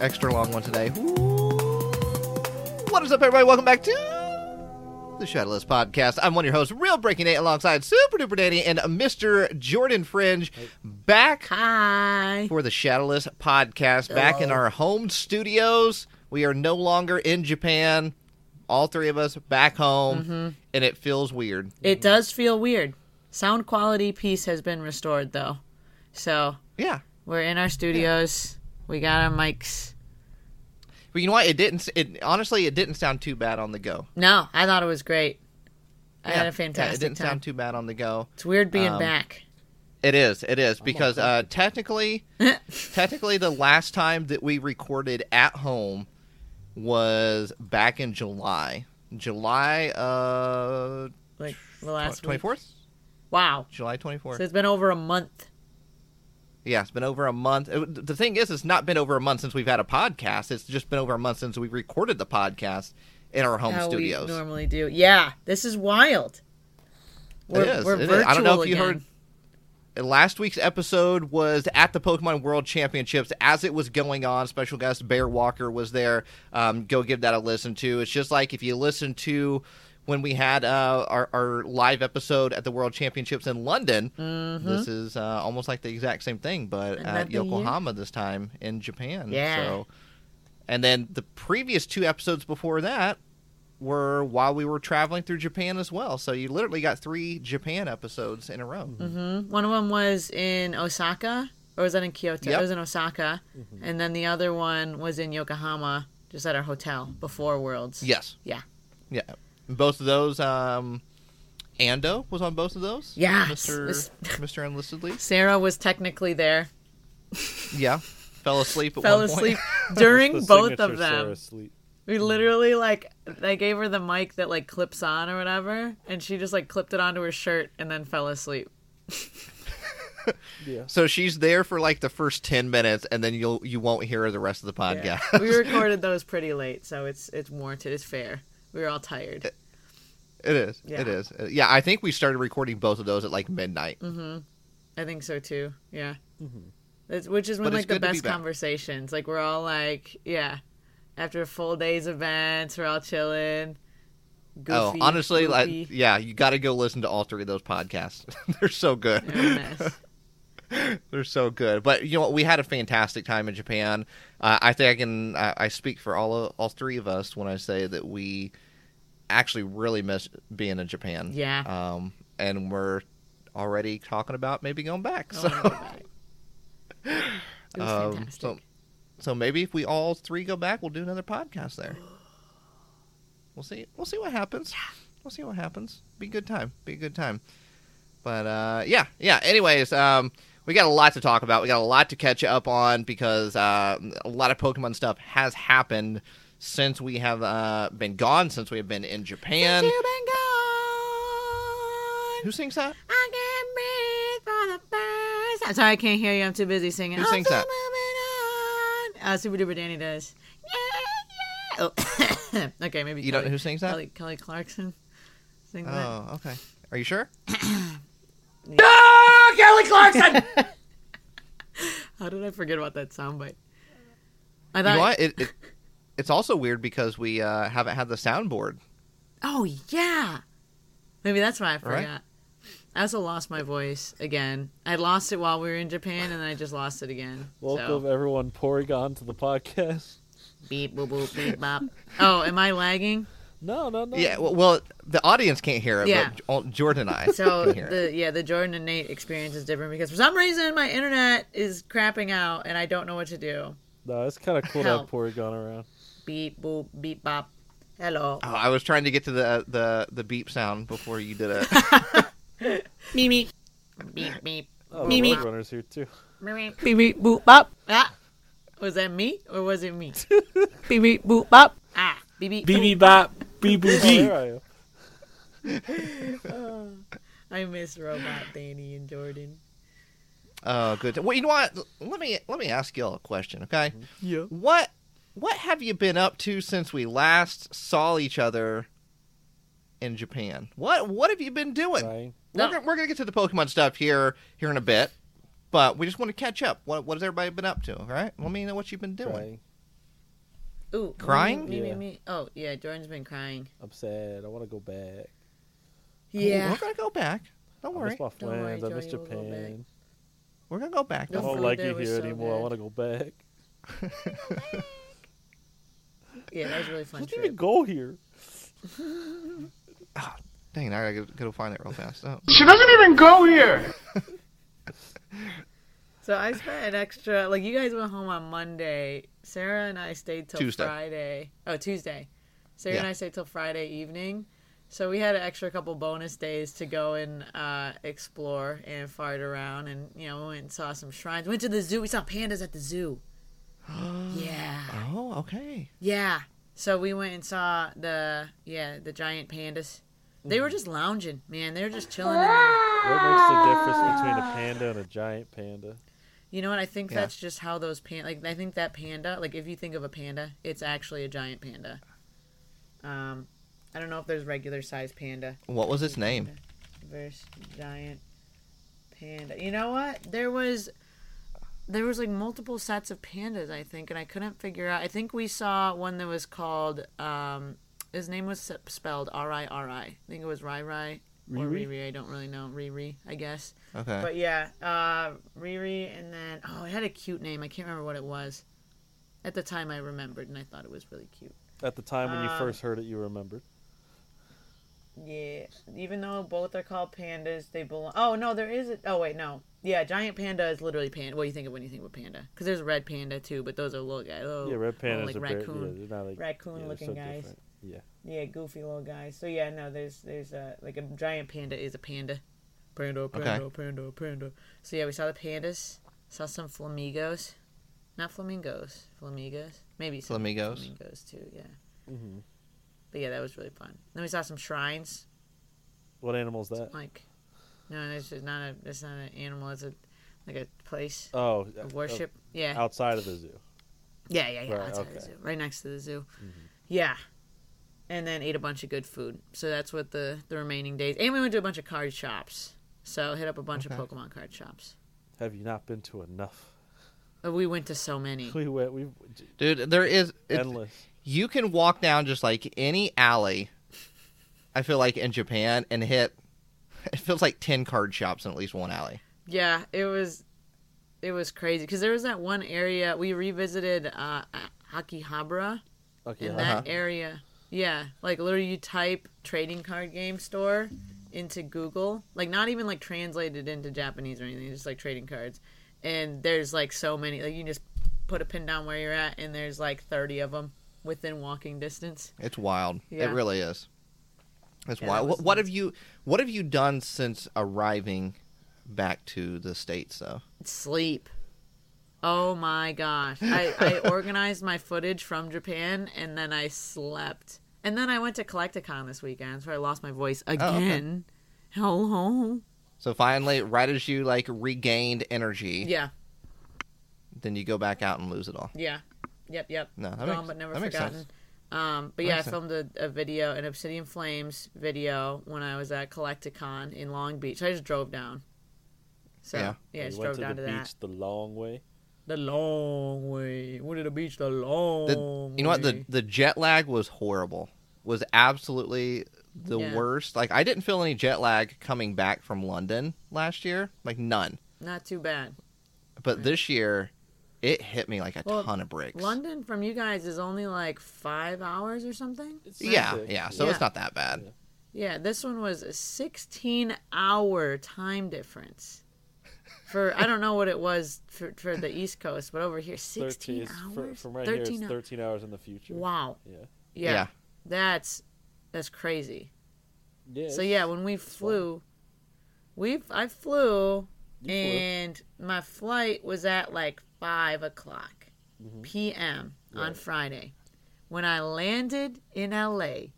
extra long one today. What is up, everybody? Welcome back to the Shadowless Podcast. I'm one of your hosts, Real Breaking Nate, alongside Super Duper Dani and Mr. Jordan Fringe, back Hi. for the Shadowless Podcast, back in our home studios. We are no longer in Japan. All three of us back home, mm-hmm. and it feels weird. It does feel weird. Sound quality piece has been restored though. So Yeah. we're in our studios. We got our mics. But you know what? It didn't. It honestly, it didn't sound too bad on the go. No, I thought it was great. I Yeah. had a Yeah, fantastic it didn't time. sound too bad on the go. it's weird being um, back. It is. It is because uh, technically, technically, the last time that we recorded at home was back in July. July uh Like the last twenty fourth. Wow. July twenty fourth. So it's been over a month. Yeah, it's been over a month. It- the thing is, it's not been over a month since we've had a podcast. It's just been over a month since we recorded the podcast in our home how studios. we normally do. Yeah, this is wild. We're, is, we're it is. virtual I don't know if you again. heard- last week's episode was at the Pokemon World Championships as it was going on. Special guest Bear Walker was there. Um, go give that a listen to. It's just like if you listen to when we had uh, our, our live episode at the World Championships in London. This is uh, almost like the exact same thing, but at Another year. Yokohama this time in Japan. Yeah. So, and then the previous two episodes before that were while we were traveling through Japan as well. So you literally got three Japan episodes in a row. Mhm. One of them was in Osaka, or was that in Kyoto? Yep. It was in Osaka, and then the other one was in Yokohama, just at our hotel before Worlds. Yes. Yeah. Yeah. Both of those, um, Ando was on both of those. Yeah. Mr. This- Mr. Unlistedly. Sarah was technically there. Yeah. Fell asleep at Fell one point. asleep during The both of them. sleep. We literally like I gave her the mic that like clips on or whatever, and she just like clipped it onto her shirt and then fell asleep. Yeah. So she's there for like the first ten minutes, and then you'll you won't hear her the rest of the Yeah. podcast. we recorded those pretty late, so it's it's warranted. It's fair. We were all tired. It is. Yeah. It is. Uh, Yeah, I think we started recording both of those at like midnight. I think so too. Yeah. It's, which is when But like the good to be best conversations. Like we're all like, yeah, after a full day's events, we're all chilling. Goofy, oh, honestly, like, yeah, you got to go listen to all three of those podcasts. They're so good. They're a. They're so good. But you know, what? we had a fantastic time in Japan. Uh, I think I can. I, I speak for all of, all three of us when I say that we actually really miss being in Japan. Yeah. Um, and we're already talking about maybe going back. So, wanna go back. It was um, fantastic. so, so maybe if we all three go back, we'll do another podcast there. We'll see. We'll see what happens. We'll see what happens. Be a good time. Be a good time. But uh, yeah, yeah. Anyways, um, we got a lot to talk about. We got a lot to catch up on because uh, a lot of Pokemon stuff has happened since we have uh, been gone. Since we have been in Japan. Since you've been gone, Who sings that? I can't breathe for the first time. Sorry, I can't hear you. I'm too busy singing. Who I'm sings that? on. Uh, Super Duper Dani does. Yeah, yeah. Oh. okay, maybe You don't know who sings that? Kelly, Kelly Clarkson sings that. Oh, okay. Are you sure? no, Kelly Clarkson. How did I forget about that soundbite? I You thought. know what? It, it, it's also weird because we uh, haven't had the soundboard. Oh yeah. Maybe that's why I forgot. Right. I also lost my voice again. I lost it while we were in Japan, and then I just lost it again. Welcome So, everyone Porygon to the podcast. beep boop boop beep bop. Oh, am I lagging? No, no, no. Yeah, well, well, the audience can't hear it, Yeah. but Jordan and I So can hear it. yeah the Jordan and Nate experience is different because for some reason my internet is crapping out and I don't know what to do. No, it's kind of cool to Help. have Porygon around. Beep boop beep bop. Hello. Oh, I was trying to get to the the the beep sound before you did it. Mimi. Beep beep. Oh, the Mimi. Roadrunner's here too. Beep beep boop bop. Ah. Was that me or was it me? beep beep boop bop. Ah. Beep beep. BB bop, beep boop Oh, beep. there I am. I miss Robot Dani and Jordan. Oh, good. Well, you know what? Let me let me ask you all a question, okay? Yeah. What what have you been up to since we last saw each other in Japan? What what have you been doing? Trying. We're, No. gonna, we're gonna get to the Pokemon stuff here here in a bit, but we just want to catch up. What what has everybody been up to? All right, let me know what you've been doing. Trying. Ooh, Crying? Me, me, Yeah. me, me. Oh yeah, Jordan's been crying. I'm. I want to go back. Yeah. We're gonna go back. Don't worry. I worry. miss my Don't worry, friends. I miss Joey, we'll go back. Japan. We're gonna go back. I Don't don't like you here so anymore. I want to go back. Yeah, that was a really fun Let's trip. even go here. Dang, I gotta go, go find it real fast. Oh. She doesn't even go here. So I spent an extra like you guys went home on Monday. Sarah and I stayed till Tuesday. Friday. Oh, Tuesday. Sarah and I stayed till Friday evening. So we had an extra couple bonus days to go and uh, explore and fart around, and you know we went and saw some shrines. Went to the zoo. We saw pandas at the zoo. yeah, Oh, okay. yeah. So we went and saw the yeah the giant pandas. They were just lounging, man. They were just chilling in. What makes the difference between a panda and a giant panda? You know what? I think Yeah. that's just how those pan like I think that panda, like if you think of a panda, it's actually a giant panda. Um I don't know if there's regular size panda What was its name? Panda versus giant panda. You know what? There was there was like multiple sets of pandas, I think, and I couldn't figure out. I think we saw one that was called um his name was spelled R I R I. I think it was Rai Rai or Riri? Riri. I don't really know. Riri, I guess. Okay. But yeah, uh, Riri, and then oh, it had a cute name. I can't remember what it was. At the time, I remembered, and I thought it was really cute. At the time when you Um, first heard it, you remembered. Yeah, even though both are called pandas, they belong. Oh no, there is. A... Oh wait, no. Yeah, giant panda is literally panda. What do you think of when you think of a panda? Because there's a red panda too, but those are little guys. Oh, yeah, red pandas like are raccoon- yeah, they're not like raccoon yeah, looking so guys. different. Yeah. Yeah, goofy little guys. So yeah, no, there's there's a like a giant panda is a panda. Panda, panda, panda, panda. So yeah, we saw the pandas. Saw some flamingos, not flamingos, flamingos. Maybe some Flamingos. flamingos too. Yeah, hmm but yeah, that was really fun. Then we saw some shrines. What animal's that? Like, no, it's just not a. It's not an animal. It's a like a place Oh, of worship. Yeah, uh, outside of the zoo. yeah, yeah, yeah. Right, outside the zoo, right next to the zoo. Mm-hmm. Yeah, and then ate a bunch of good food. So that's what the the remaining days. And we went to a bunch of card shops. So hit up a bunch Okay. of Pokemon card shops. Have you not been to enough? Uh, We went to so many. We went. We Dude, there is. It, endless. you can walk down just like any alley. I feel like in Japan and hit. It feels like ten card shops in at least one alley. Yeah, it was it was crazy because there was that one area we revisited uh Akihabara Okay. in huh? that Uh-huh. area. Yeah, like literally you type trading card game store into Google, like not even like translated into Japanese or anything, just like trading cards. And there's like so many, like you just put a pin down where you're at, and there's like 30 of them within walking distance. It's wild. Yeah. It really is. It's Yeah, wild. was What, nice. have you What have you done since arriving back to the states? Though. Sleep. Oh my gosh. I, I organized my footage from Japan and then I slept. And then I went to Collect-A-Con this weekend, so I lost my voice Oh, okay. again. Hello. So finally, right as you like regained energy, Yeah, then you go back out and lose it all. yeah. Yep, yep. No, that Gone makes, but never that makes forgotten. sense. Um, but That yeah, I filmed a, a video, an Obsidian Flames video when I was at Collect-A-Con in Long Beach. I just drove down. So Yeah. yeah, I we just went drove to down the to beach that. the long way. The long way. Went to the beach the long The, you know what? The the jet lag was horrible. Was absolutely the Yeah. worst. Like I didn't feel any jet lag coming back from London last year. Like none. Not too bad. But this year, it hit me like a Well, ton of bricks. London from you guys is only like five hours or something. It's Yeah, sick. yeah. So Yeah. it's not that bad. Yeah. Yeah, this one was a 16 hour time difference. For I don't know what it was for, for the East Coast, but over here, 16 13 is- hours. fr- from right 13 here, it's 13 hours in the future. Wow. Yeah. Yeah, Yeah. that's that's crazy. Yeah. So yeah, when we flew, we I flew you flew. and my flight was at like five o'clock Mhm. p.m. on Friday. When I landed in LA,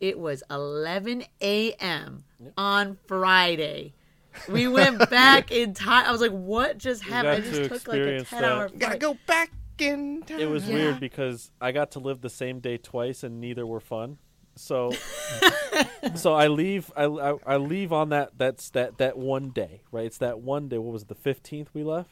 it was 11 a.m. Yep. on Friday. We went back in time. I was like, "What just happened?" I just to took like a experience ten-hour that. Gotta go back in time. It was Yeah. weird because I got to live the same day twice and neither were fun. So, so I leave. I, I, I leave on that. That's that that one day, right? It's that one day. What was it, the fifteenth? We left.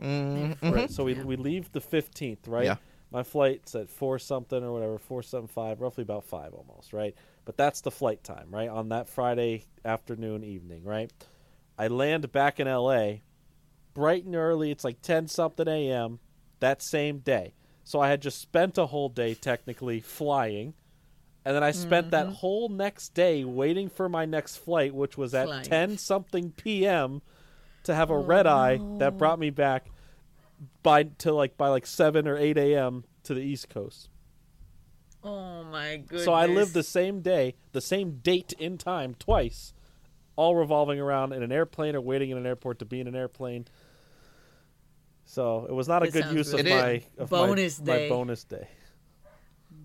Mm, Right. So we we leave the fifteenth, right? Yeah. My flight's at four something or whatever, four seven five, roughly about five almost, right? But that's the flight time, right? On that Friday afternoon, evening, right? I land back in LA bright and early. It's like ten something a.m. that same day. So I had just spent a whole day technically flying, and then I spent that whole next day waiting for my next flight, which was at Flight. ten something p.m. to have a red eye that brought me back by to like by like seven or eight a.m. to the East Coast. Oh my goodness. So I lived the same day, the same date in time twice, all revolving around in an airplane or waiting in an airport to be in an airplane. So it was not a It good sounds use of my of Bonus my, day. my bonus day.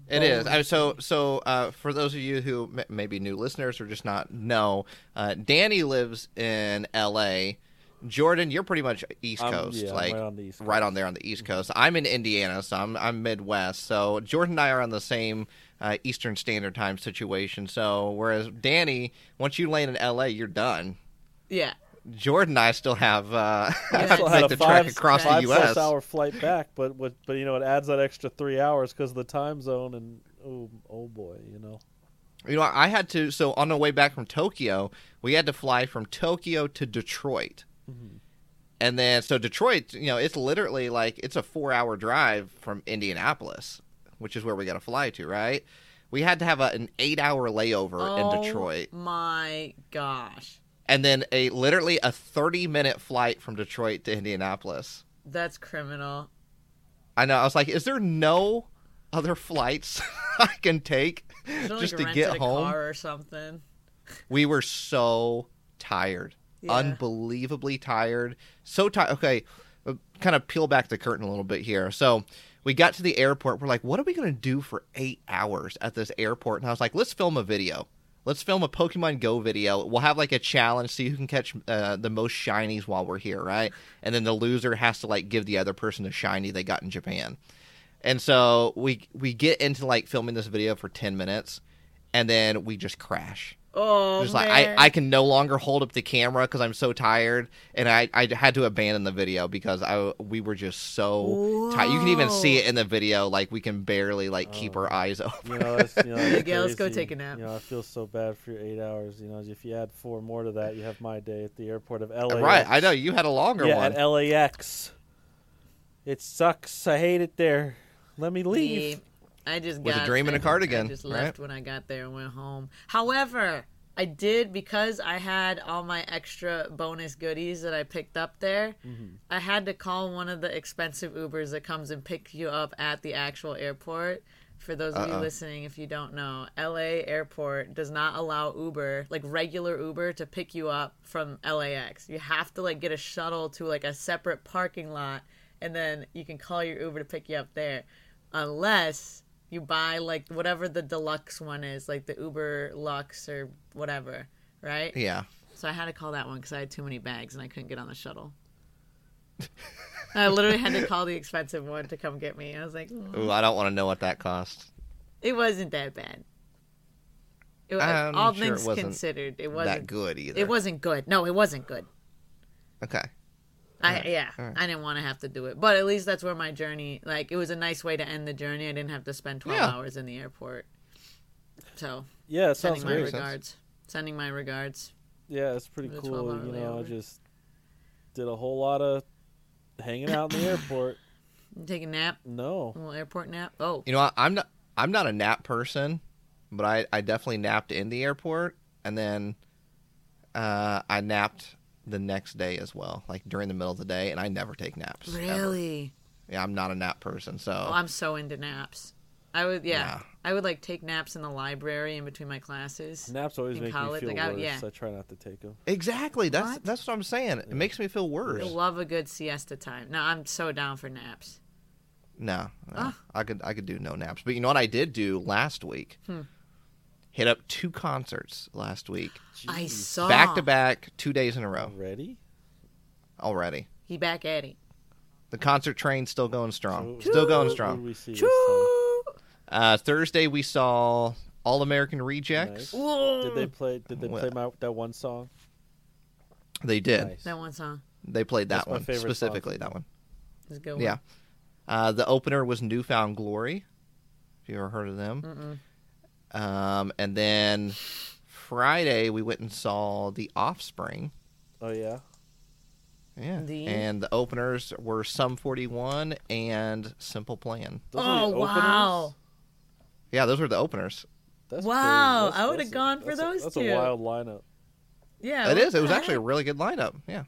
It is. I, so, so uh, for those of you who m- maybe new listeners or just not know, uh, Dani lives in L.A. Jordan, you're pretty much East I'm- Coast, yeah, like right on the East right on there on the East Coast. I'm in Indiana, so I'm I'm Midwest. So Jordan and I are on the same uh, Eastern Standard Time situation. So whereas Dani, once you land in L.A., you're done. Yeah. Jordan and I still have uh, I still had a the five- trek across five the U.S. plus hour flight back, but what, but you know it adds that extra three hours because of the time zone and oh oh boy, you know. You know, I had to. So on the way back from Tokyo, we had to fly from Tokyo to Detroit, Mm-hmm. and then so Detroit, you know, it's literally like it's a four-hour drive from Indianapolis, which is where we got to fly to, right? We had to have a, an eight-hour layover oh in Detroit, my gosh. and then a literally a thirty-minute flight from Detroit to Indianapolis. That's criminal. I know. I was like, is there no other flights I can take just like, to get home? or something. We were so tired. Unbelievably tired. So tired. Okay, uh, kind of peel back the curtain a little bit here. So we got to the airport. We're like, what are we going to do for eight hours at this airport? And I was like, let's film a video. Let's film a Pokemon Go video. We'll have like a challenge, see who can catch uh, the most shinies while we're here, right? And then the loser has to like give the other person a shiny they got in Japan. And so we we get into like filming this video for ten minutes, and then we just crash. Oh Just man. like I, I can no longer hold up the camera because I'm so tired, and I, I had to abandon the video because I we were just so tired. You can even see it in the video, like we can barely like keep our oh. eyes open. You know, that's, you know, that's Miguel, let's go take a nap. You know, I feel so bad for your eight hours. You know, if you add four more to that, you have my day at the airport of LAX. Right, I know you had a longer Yeah, one. at LAX. It sucks. I hate it there. Let me leave. Me, I just With a got dream and a I- cardigan, I just right? left when I got there and went home. However, I did because I had all my extra bonus goodies that I picked up there. Mm-hmm. I had to call one of the expensive Ubers that comes and picks you up at the actual airport. For those of you Uh-oh. listening, if you don't know, LA airport does not allow Uber, like regular Uber, to pick you up from LAX. You have to like get a shuttle to like a separate parking lot, and then you can call your Uber to pick you up there, unless you buy like whatever the deluxe one is, like the Uber Lux or whatever, right? yeah, So I had to call that one because I had too many bags and I couldn't get on the shuttle. I literally had to call the expensive one to come get me. I was like, "Mm." Ooh, I don't want to know what that cost. it wasn't that bad. It, I'm all sure it things wasn't considered, it wasn't. That good either. It wasn't good. No, it wasn't good. okay. I Alright, yeah, alright. I didn't want to have to do it, but at least that's where my journey. Like, it was a nice way to end the journey. I didn't have to spend twelve Yeah. hours in the airport. So, Yeah, it sending my great. Makes sense. regards. Sending my regards. Yeah, it's pretty The cool. You know, I just did a whole lot of hanging out in the airport. You take a nap, No. a little airport nap. Oh, You know, what? I'm not. I'm not a nap person, but I, I definitely napped in the airport, and then uh, I napped the next day as well, like during the middle of the day, and I never take naps. ever. really? Yeah, I'm not a nap person, so Oh, I'm so into naps. I would, yeah, Yeah. I would like take naps in the library in between my classes. Naps always In make college, me feel like, I- worse. yeah. I try not to take them. exactly that's What? that's what I'm saying. It makes me feel I worse. love a good siesta time. No, I'm so down for naps. No, no. Ah. I could I could do no naps. But you know what I did do last week? Hmm. Hit up two concerts last week, I saw back to back, two days in a row Already? already. He back at it. The concert train's still going strong. So- Still going strong. we see! Uh, Thursday we saw All American? Rejects. Nice. Did they play? Did they play my, that one song? They did. Nice. That one song. They played that That's one favorite song specifically. from That one. It's a good one. Yeah. Uh, the opener was New Found Glory. If you ever heard of them. Mm-mm. Um, and then Friday we went and saw The Offspring. Oh yeah. Yeah. The- And the openers were Sum 41 and Simple Plan. Those Oh wow! Yeah, those were the openers. That's Wow, I would've gone for that's a- those That's two. a wild lineup. Yeah, it is. It was the actually a really good lineup. Yeah.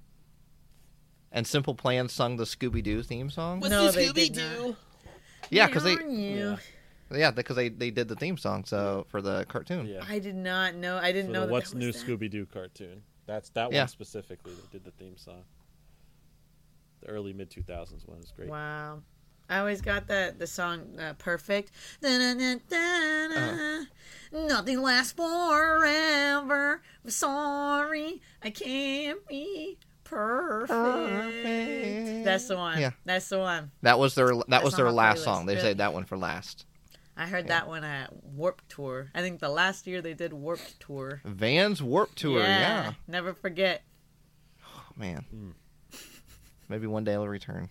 And Simple Plan sung the Scooby Doo theme song. No, they did not. Yeah, because they Yeah. Yeah because they they did the theme song so for the cartoon. Yeah. I did not know. I didn't For know the that What's that New was that. Scooby Doo cartoon. That's that Yeah. one specifically. They did the theme song. The early mid two thousands one is great. Wow. I always got that the song uh, "Perfect." Da-na-na-na-na. Nothing lasts forever. I'm sorry, I can't be perfect. Perfect. That's the one. Yeah. that's the one. That was their that was on their my last playlist, song. They really. saved that one for last. I heard that one at Warped Tour. I think the last year they did Warped Tour. Vans Warped Tour. Yeah. Never forget. Oh, man. Mm. Maybe one day it'll return.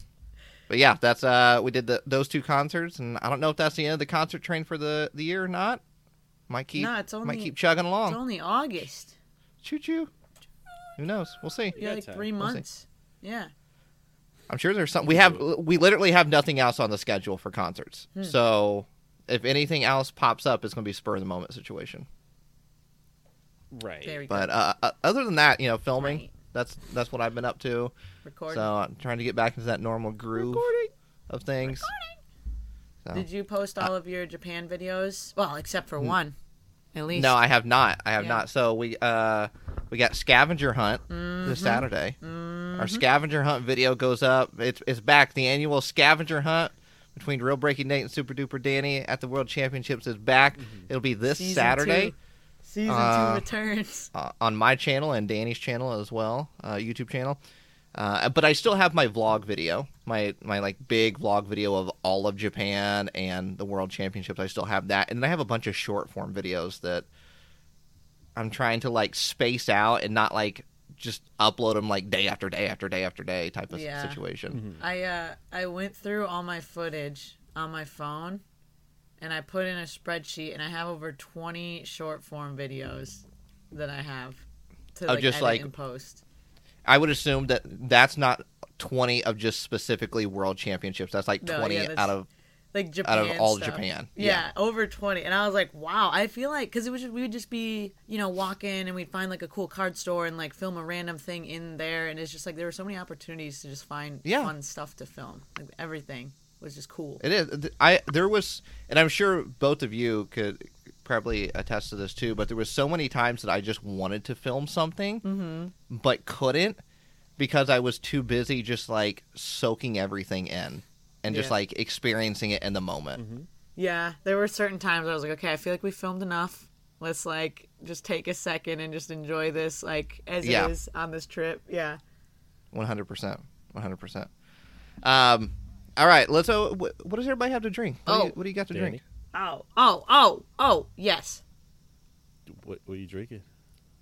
But yeah, that's uh we did the, those two concerts and I don't know if that's the end of the concert train for the the year or not. Might keep No, it's might keep chugging along. It's only August. Choo choo. Who knows? We'll see. Yeah, like time. three We'll months. Yeah. I'm sure there's some. We have we literally have nothing else on the schedule for concerts. Hmm. So if anything else pops up, it's going to be spur of the moment situation. Right. There But go. uh, uh, other than that, you know, filming. Right. That's that's what I've been up to. Recording. So I'm trying to get back into that normal groove Recording. of things. So. Did you post all of your Japan videos? Well, except for one, at least. No, I have not. I have Yeah. not. So we uh we got scavenger hunt Mm-hmm. this Saturday. Our scavenger hunt video goes up. It's it's back. The annual scavenger hunt between Real Breaking Nate and Super Duper Dani at the World Championships is back. It'll be this Season Saturday two. Season Uh, two returns. uh, on my channel and Dani's channel as well, uh, YouTube channel. Uh, but I still have my vlog video, my my like big vlog video of all of Japan and the World Championships. I still have that, and then I have a bunch of short form videos that I'm trying to like space out and not like just upload them like day after day after day after day type of Yeah. situation. I uh I went through all my footage on my phone, and I put in a spreadsheet, and I have over twenty short form videos that I have to Oh, like just edit like- and post. I would assume that that's not 20 of just specifically World Championships. That's like No, 20 yeah, that's- out of Like Japan out of all stuff. Japan. Yeah, over 20. And I was like, wow, I feel like, because it was just, we would just be, you know, walk in and we'd find like a cool card store and like film a random thing in there. And it's just like, there were so many opportunities to just find Yeah. fun stuff to film. Like everything was just cool. It is. I there was, and I'm sure both of you could probably attest to this too. But there was so many times that I just wanted to film something, Mm-hmm. but couldn't because I was too busy just like soaking everything in and just Yeah. like experiencing it in the moment. Mm-hmm. Yeah, there were certain times I was like, okay, I feel like we filmed enough. Let's like just take a second and just enjoy this like as Yeah. it is on this trip. Yeah. One hundred percent. One hundred percent. Um. All right. Let's. Uh, wh- what does everybody have to drink? What, do, Oh. you, what do you got to Dani? drink? Oh, oh, oh, oh, yes. What, what are you drinking?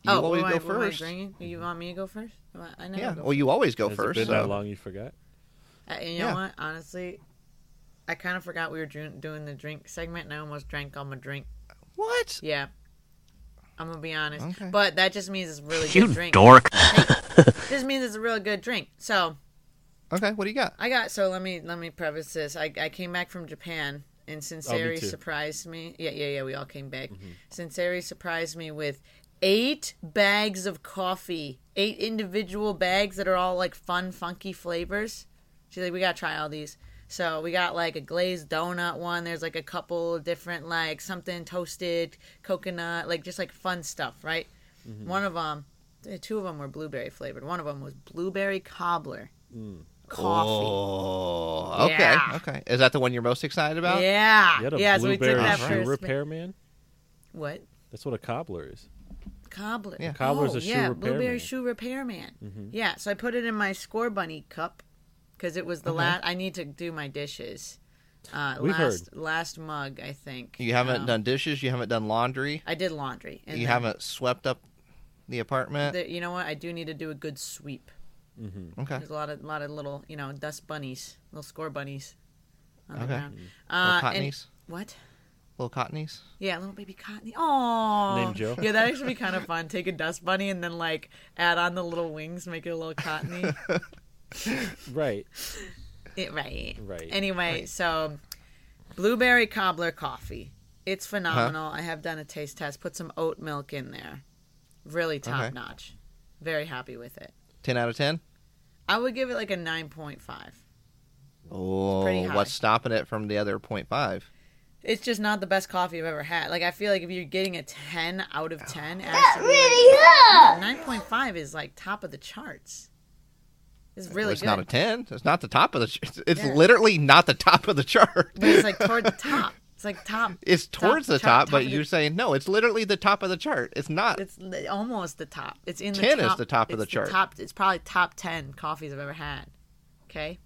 You oh, always what am go I- what am I first. drinking? You want me to go first? I never Yeah. go Well, you always go Has first. it been so- that long you forgot? Uh, and you Yeah. know what? Honestly, I kind of forgot we were dr- doing the drink segment, and I almost drank all my drink. What? Yeah, I'm gonna be honest, Okay. but that just means it's a really You good drink. dork. Just means it's a real good drink. So Okay. What do you got? I got. So let me let me preface this. I I came back from Japan, and Sinceri too. surprised me. Yeah, yeah, yeah. We all came back. Mm-hmm. Sinceri surprised me with eight bags of coffee, eight individual bags that are all like fun, funky flavors. She's like, we gotta try all these. So we got like a glazed donut one. There's like a couple different like something toasted coconut, like just like fun stuff, right? Mm-hmm. One of them, two of them were blueberry flavored. One of them was blueberry cobbler. Coffee. Oh, okay, Yeah. okay. Is that the one you're most excited about? Yeah. You had a yeah, so we took blueberry that shoe first. repairman? What? That's what a cobbler is. Cobbler. Yeah. Cobbler's oh, a shoe yeah, repairman. blueberry shoe repairman. Mhm. Yeah, so I put it in my Scorbunny cup because it was the Okay. last. I need to do my dishes. Uh, We've last last mug, I think. You haven't Um, done dishes. You haven't done laundry. I did laundry. And you then haven't swept up the apartment. the- you know what? I do need to do a good sweep. Okay. There's a lot of lot of little you know dust bunnies, little Scorbunnies on the Okay. ground. Little Uh, and- Cottonees. what? Little Cottonees. Yeah, little baby Cottonee. Oh, Named Joe? Yeah, that actually be kind of fun. Take a dust bunny and then like add on the little wings, make it a little Cottonee. Right. It- right. Right. Anyway, so blueberry cobbler coffee. It's phenomenal. I have done a taste test. Put some oat milk in there. Really top Okay. notch. Very happy with it. Ten out of ten. I would give it like a nine point five. Oh, what's stopping it from the other 0.5? It's just not the best coffee I've ever had. Like I feel like if you're getting a ten out of ten, it has to be like, nine point five is like top of the charts. It's really it's good. not a ten. It's not the top of the. Ch- it's Yeah. literally not the top of the chart. but it's like toward the top. It's like top. It's towards the top- top, but top of the- you're saying no. It's literally the top of the chart. It's not. It's almost the top. It's in the 10 is the top of the it's chart. top. It's probably top ten coffees I've ever had. Okay,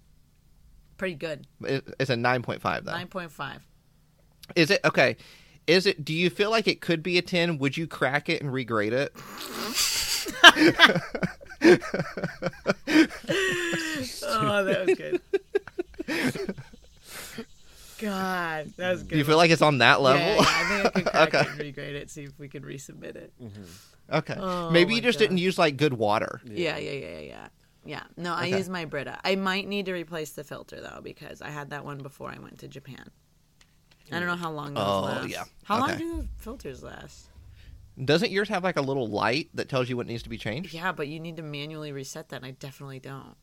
pretty good. it's a nine point five though. Nine point five. Is it okay? Is it? Do you feel like it could be a ten? Would you crack it and regrade it? Oh, that was good. God, that was good. Do you feel like it's on that level? Yeah, yeah, I think I could crack Okay. it and regrade it. See if we could resubmit it. Mm-hmm. okay. Oh, Maybe you just God. didn't use like good water. Yeah, yeah, yeah, yeah, yeah. Yeah. No, I Okay. use my Brita. I might need to replace the filter though because I had that one before I went to Japan. I don't know mm. how long those Oh, last. yeah. How long do those filters last? Doesn't yours have like a little light that tells you what needs to be changed? Yeah, but you need to manually reset that. and I definitely don't.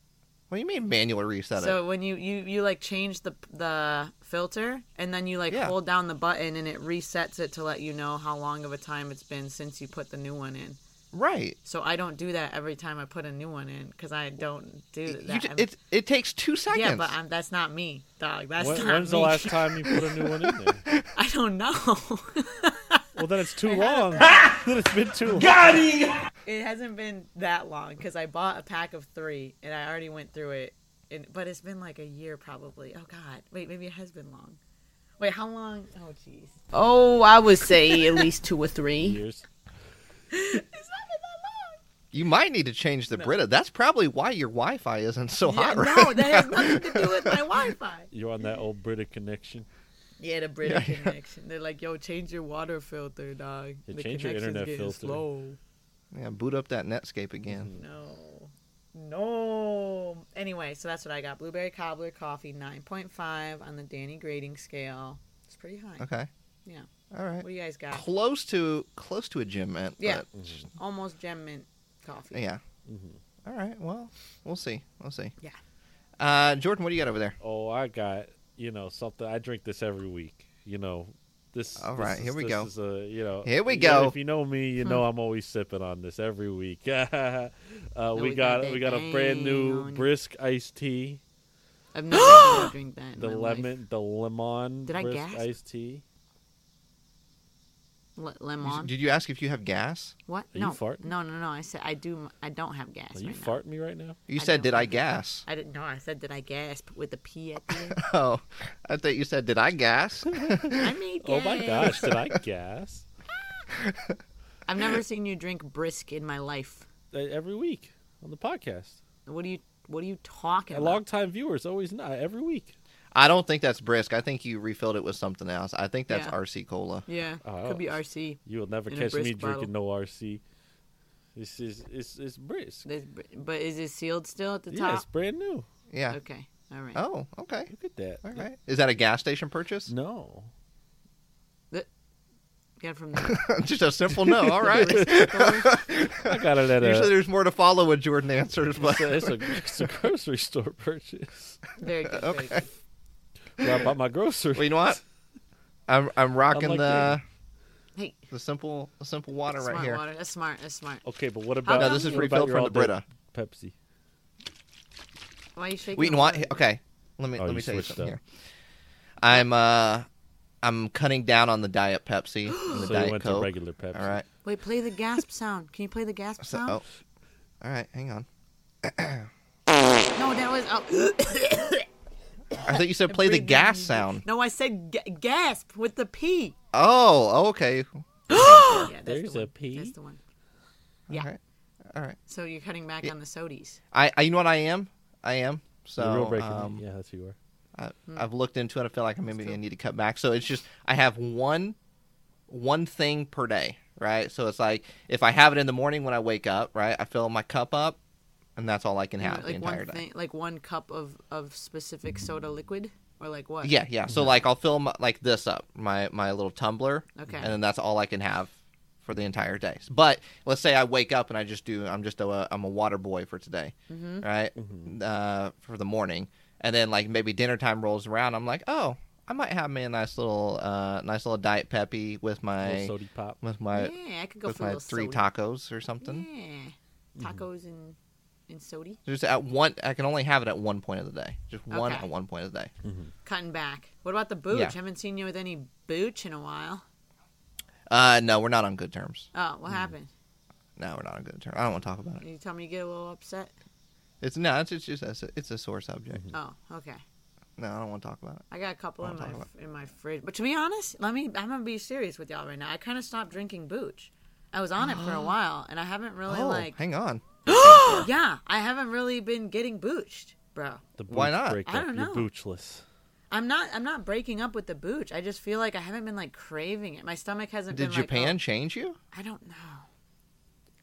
What do you mean manually reset it? So when you, you you like change the the filter and then you like Yeah. hold down the button and it resets it to let you know how long of a time it's been since you put the new one in. Right. So I don't do that every time I put a new one in because I don't do You that. ju- it it takes two seconds. yeah, but I'm, that's not me, dog. That's When, not when's me. the last time you put a new one in there? I don't know. Well, then it's too long. then it's been too long. it hasn't been that long because I bought a pack of three and I already went through it. And, but it's been like a year probably. Oh God, wait, maybe it has been long. Wait, how long? Oh jeez. Oh, I would say at least two or three. Years. It's not been that long. You might need to change the Brita. That's probably why your Wi-Fi isn't so Yeah, hot right no, that has nothing to do with my Wi-Fi. You're on that old Brita connection. Yeah, the British connection. They're like, yo, change your water filter, dog. Yeah, the change your connection's internet getting filter." Slow. Yeah, boot up that Netscape again. No. No. Anyway, so that's what I got. Blueberry cobbler coffee, 9.5 on the Dani grading scale. It's pretty high. Okay. Yeah. All right. What do you guys got? Close to close to a gem mint. Yeah. but- Almost gem mint coffee. yeah. Mm-hmm. All right. Well, we'll see. We'll see. Yeah. Uh, Jordan, what do you got over there? Oh, I got you know something. I drink this every week. You know, this. All right, this is- here we go. Is a, you know, Here we you know, go. If you know me, you know I'm always sipping on this every week. uh, we, we got got we got a brand new brisk iced tea. I've never seen drink that. in The my life. lemon, the lemon Did I brisk iced tea. Le- lemon. Did you ask if you have gas? what? Are you no. farting? No, no, no. I said I do. I don't have gas. Are you right now. farting me right now? You I said, "Did I gas?" I didn't know. I said, did I gasp with the P at the end? Oh, I thought you said, "Did I gas?" I made Oh my gosh, did I gas? I've never seen you drink brisk in my life. Uh, Every week on the podcast. What are you? What are you talking A about? long time viewers always not every week. I don't think that's brisk. I think you refilled it with something else. I think that's Yeah. RC cola. Yeah, Oh. could be RC. You will never catch me brisk drinking no RC. This is it's it's brisk. There's, but is it sealed still at the Yeah, top? it's brand new. Yeah. Okay, all right. Oh, okay. Look at that. All right. Is that a gas station purchase? No. Get it from the Just a simple no. All right. I got it at Usually a, there's more to follow when Jordan answers, but it's, a, it's, a, it's a grocery store purchase. very good. Very Okay. good. Where I bought my groceries. well, you know what? I'm I'm rocking Unlike the Hey, the simple the simple water smart right here. water. That's smart. That's smart. Okay, but what about No, this is you- what refilled from the Brita. Pepsi? Why are you shaking? Wait, you know what? Okay, let me Oh, let me tell you something up. here. I'm uh I'm cutting down on the diet Pepsi and the So you diet went Coke. to regular Pepsi. All right. Wait, play the gasp sound. Can you play the gasp So, sound? oh. All right, hang on. No, that was. Oh. I thought you said play the gas sound. No, I said ga- gasp with the P. Oh, okay. Yeah, that's There's the a one. P? That's the one. Yeah. All right. All right. So you're cutting back Yeah. on the sodies. I, I you know what I am? I am. The So real breaking um, yeah, that's who you are. I, I've looked into it. I feel like I'm maybe Still. gonna need to cut back. So it's just I have one one thing per day, right? So it's like if I have it in the morning when I wake up, right? I fill my cup up, and that's all I can have the like entire one day. like one cup of of specific soda liquid, or like what? Yeah, yeah. So like I'll fill my, like this up, my my little tumbler, Okay. and then that's all I can have for the entire day. But let's say I wake up and I just do I'm just a I'm a water boy for today, Mm-hmm. right? Uh, for the morning, and then like maybe dinner time rolls around, I'm like, oh, I might have me a nice little uh nice little diet peppy with my Little sody pop. with my yeah, I could go with for my three soda. tacos or something. Yeah, tacos and and sody. Just at one, I can only have it at one point of the day. Just one Okay. at one point of the day. Mm-hmm. Cutting back. What about the booch? Yeah. Haven't seen you with any booch in a while. Uh, no, we're not on good terms. Oh, what mm-hmm. happened? No, we're not on good terms. I don't want to talk about it. You tell me you get a little upset. It's no, it's, it's just a, it's a sore subject. Mm-hmm. Oh, okay. No, I don't want to talk about it. I got a couple in Wanna my talk in my fridge. But to be honest, let me. I'm gonna be serious with y'all right now. I kind of stopped drinking booch. I was on it for a while, and I haven't really oh, like. hang on. Yeah, I haven't really been getting booched, bro. The Why booch not? breakup. I don't You're know. boochless. I'm not. I'm not breaking up with the booch. I just feel like I haven't been like craving it. My stomach hasn't Did been like. Japan oh, change you? I don't know.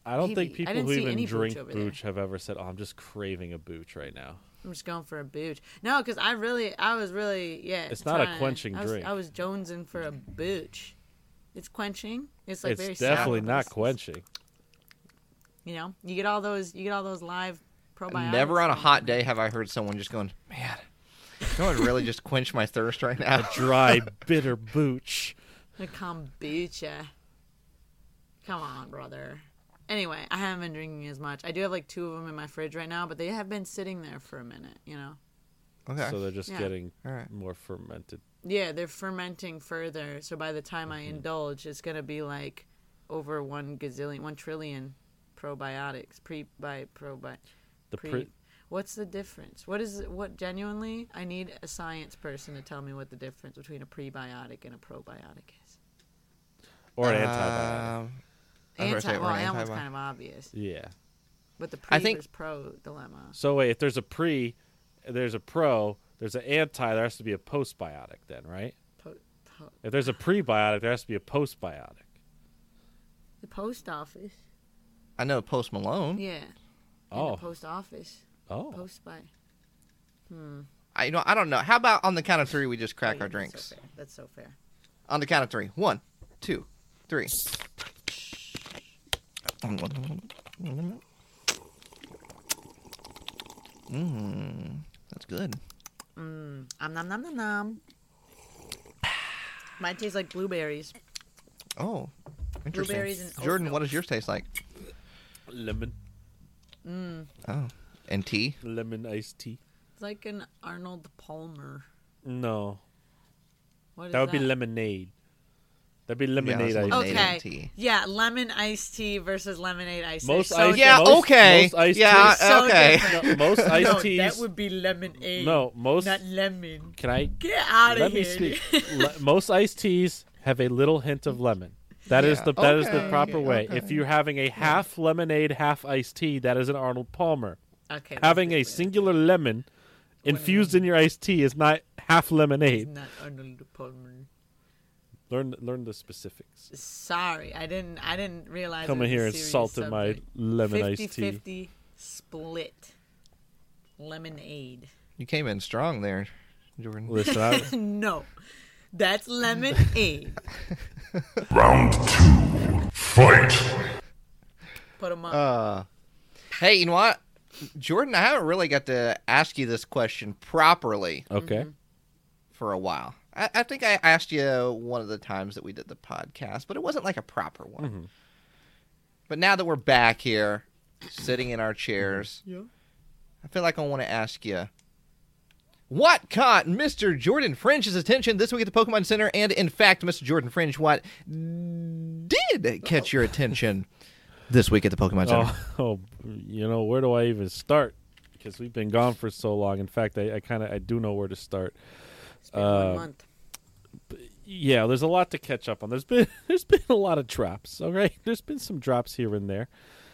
I don't Maybe. think people who even any booch drink over there. booch have ever said, "Oh, I'm just craving a booch right now." I'm just going for a booch. No, because I really, I was really, yeah. It's not a quenching I was, drink. I was jonesing for a booch. It's quenching. It's like very it's definitely sour, not quenching. You know, you get all those, you get all those live probiotics. Never on a hot day have I heard someone just going, man, no one really just quench my thirst right now. Dry, bitter booch. The kombucha. Come on, brother. Anyway, I haven't been drinking as much. I do have like two of them in my fridge right now, but they have been sitting there for a minute. You know. Okay. So they're just Yeah. getting All right. more fermented. Yeah, they're fermenting further. So by the time Mm-hmm. I indulge, it's gonna be like over one gazillion, one trillion probiotics. Pre by probi. The Pre. pre- What's the difference? What is what? Genuinely, I need a science person to tell me what the difference between a prebiotic and a probiotic is. or an antibiotic. Um, I was gonna Anti, say, well, an that one's kind of obvious, Yeah. but the pre I think- versus pro dilemma. So wait, if there's a pre, there's a pro, there's an anti, there has to be a postbiotic then, right? Po- po- If there's a prebiotic, there has to be a postbiotic. the post office, I know Post Malone. yeah. And Oh. the post office, Oh. post by. Hmm. I you know I don't know. How about on the count of three we just crack Wait, our that's drinks? So fair. That's so fair. On the count of three. One, two, three. Mmm, that's good. Mm. Um, nom nom nom nom. Mine tastes like blueberries. Oh, interesting. Blueberries and oat Jordan, what does yours taste like? Lemon, Mm. Oh, and tea. lemon iced tea. It's like an Arnold Palmer. No, What is that would be lemonade. That'd be that's lemonade iced lemonade. tea. Okay. tea. Yeah, lemon iced tea versus lemonade iced tea. Most so iced- Yeah, most- okay. most iced yeah, teas- So okay. different. No, most iced no, teas. that would be lemonade. no, most. not lemon. Can I Get out of let me here. speak? Le- most iced teas have a little hint of lemon. That is Yeah, the that is the okay, proper way. okay. If you're having a half lemonade, half iced tea, that is an Arnold Palmer. okay, having a it. singular lemon infused mm. in your iced tea is not half It's lemonade. not Arnold Palmer. Learn learn the specifics. Sorry, I didn't. I didn't realize. Come it in here and serious salt in my subject. lemon iced 50-50 tea. split lemonade. You came in strong there, Jordan. Listen, I, no, that's lemonade. Round two. Fight. Put them up. Uh, hey, you know what, Jordan? I haven't really got to ask you this question properly okay. for a while. I, I think I asked you one of the times that we did the podcast, but it wasn't like a proper one. Mhm. But now that we're back here, sitting in our chairs, Yeah. I feel like I want to ask you. What caught Mr. Jordan Fringe's attention this week at the Pokemon Center? And in fact, Mr. Jordan Fringe, what did catch your attention this week at the Pokemon Center? Oh, oh, you know where do I even start? Because we've been gone for so long. In fact, I, I kind of I do know where to start. It's been uh, one month. yeah, there's a lot to catch up on. There's been there's been a lot of drops. All right, there's been some drops here and there.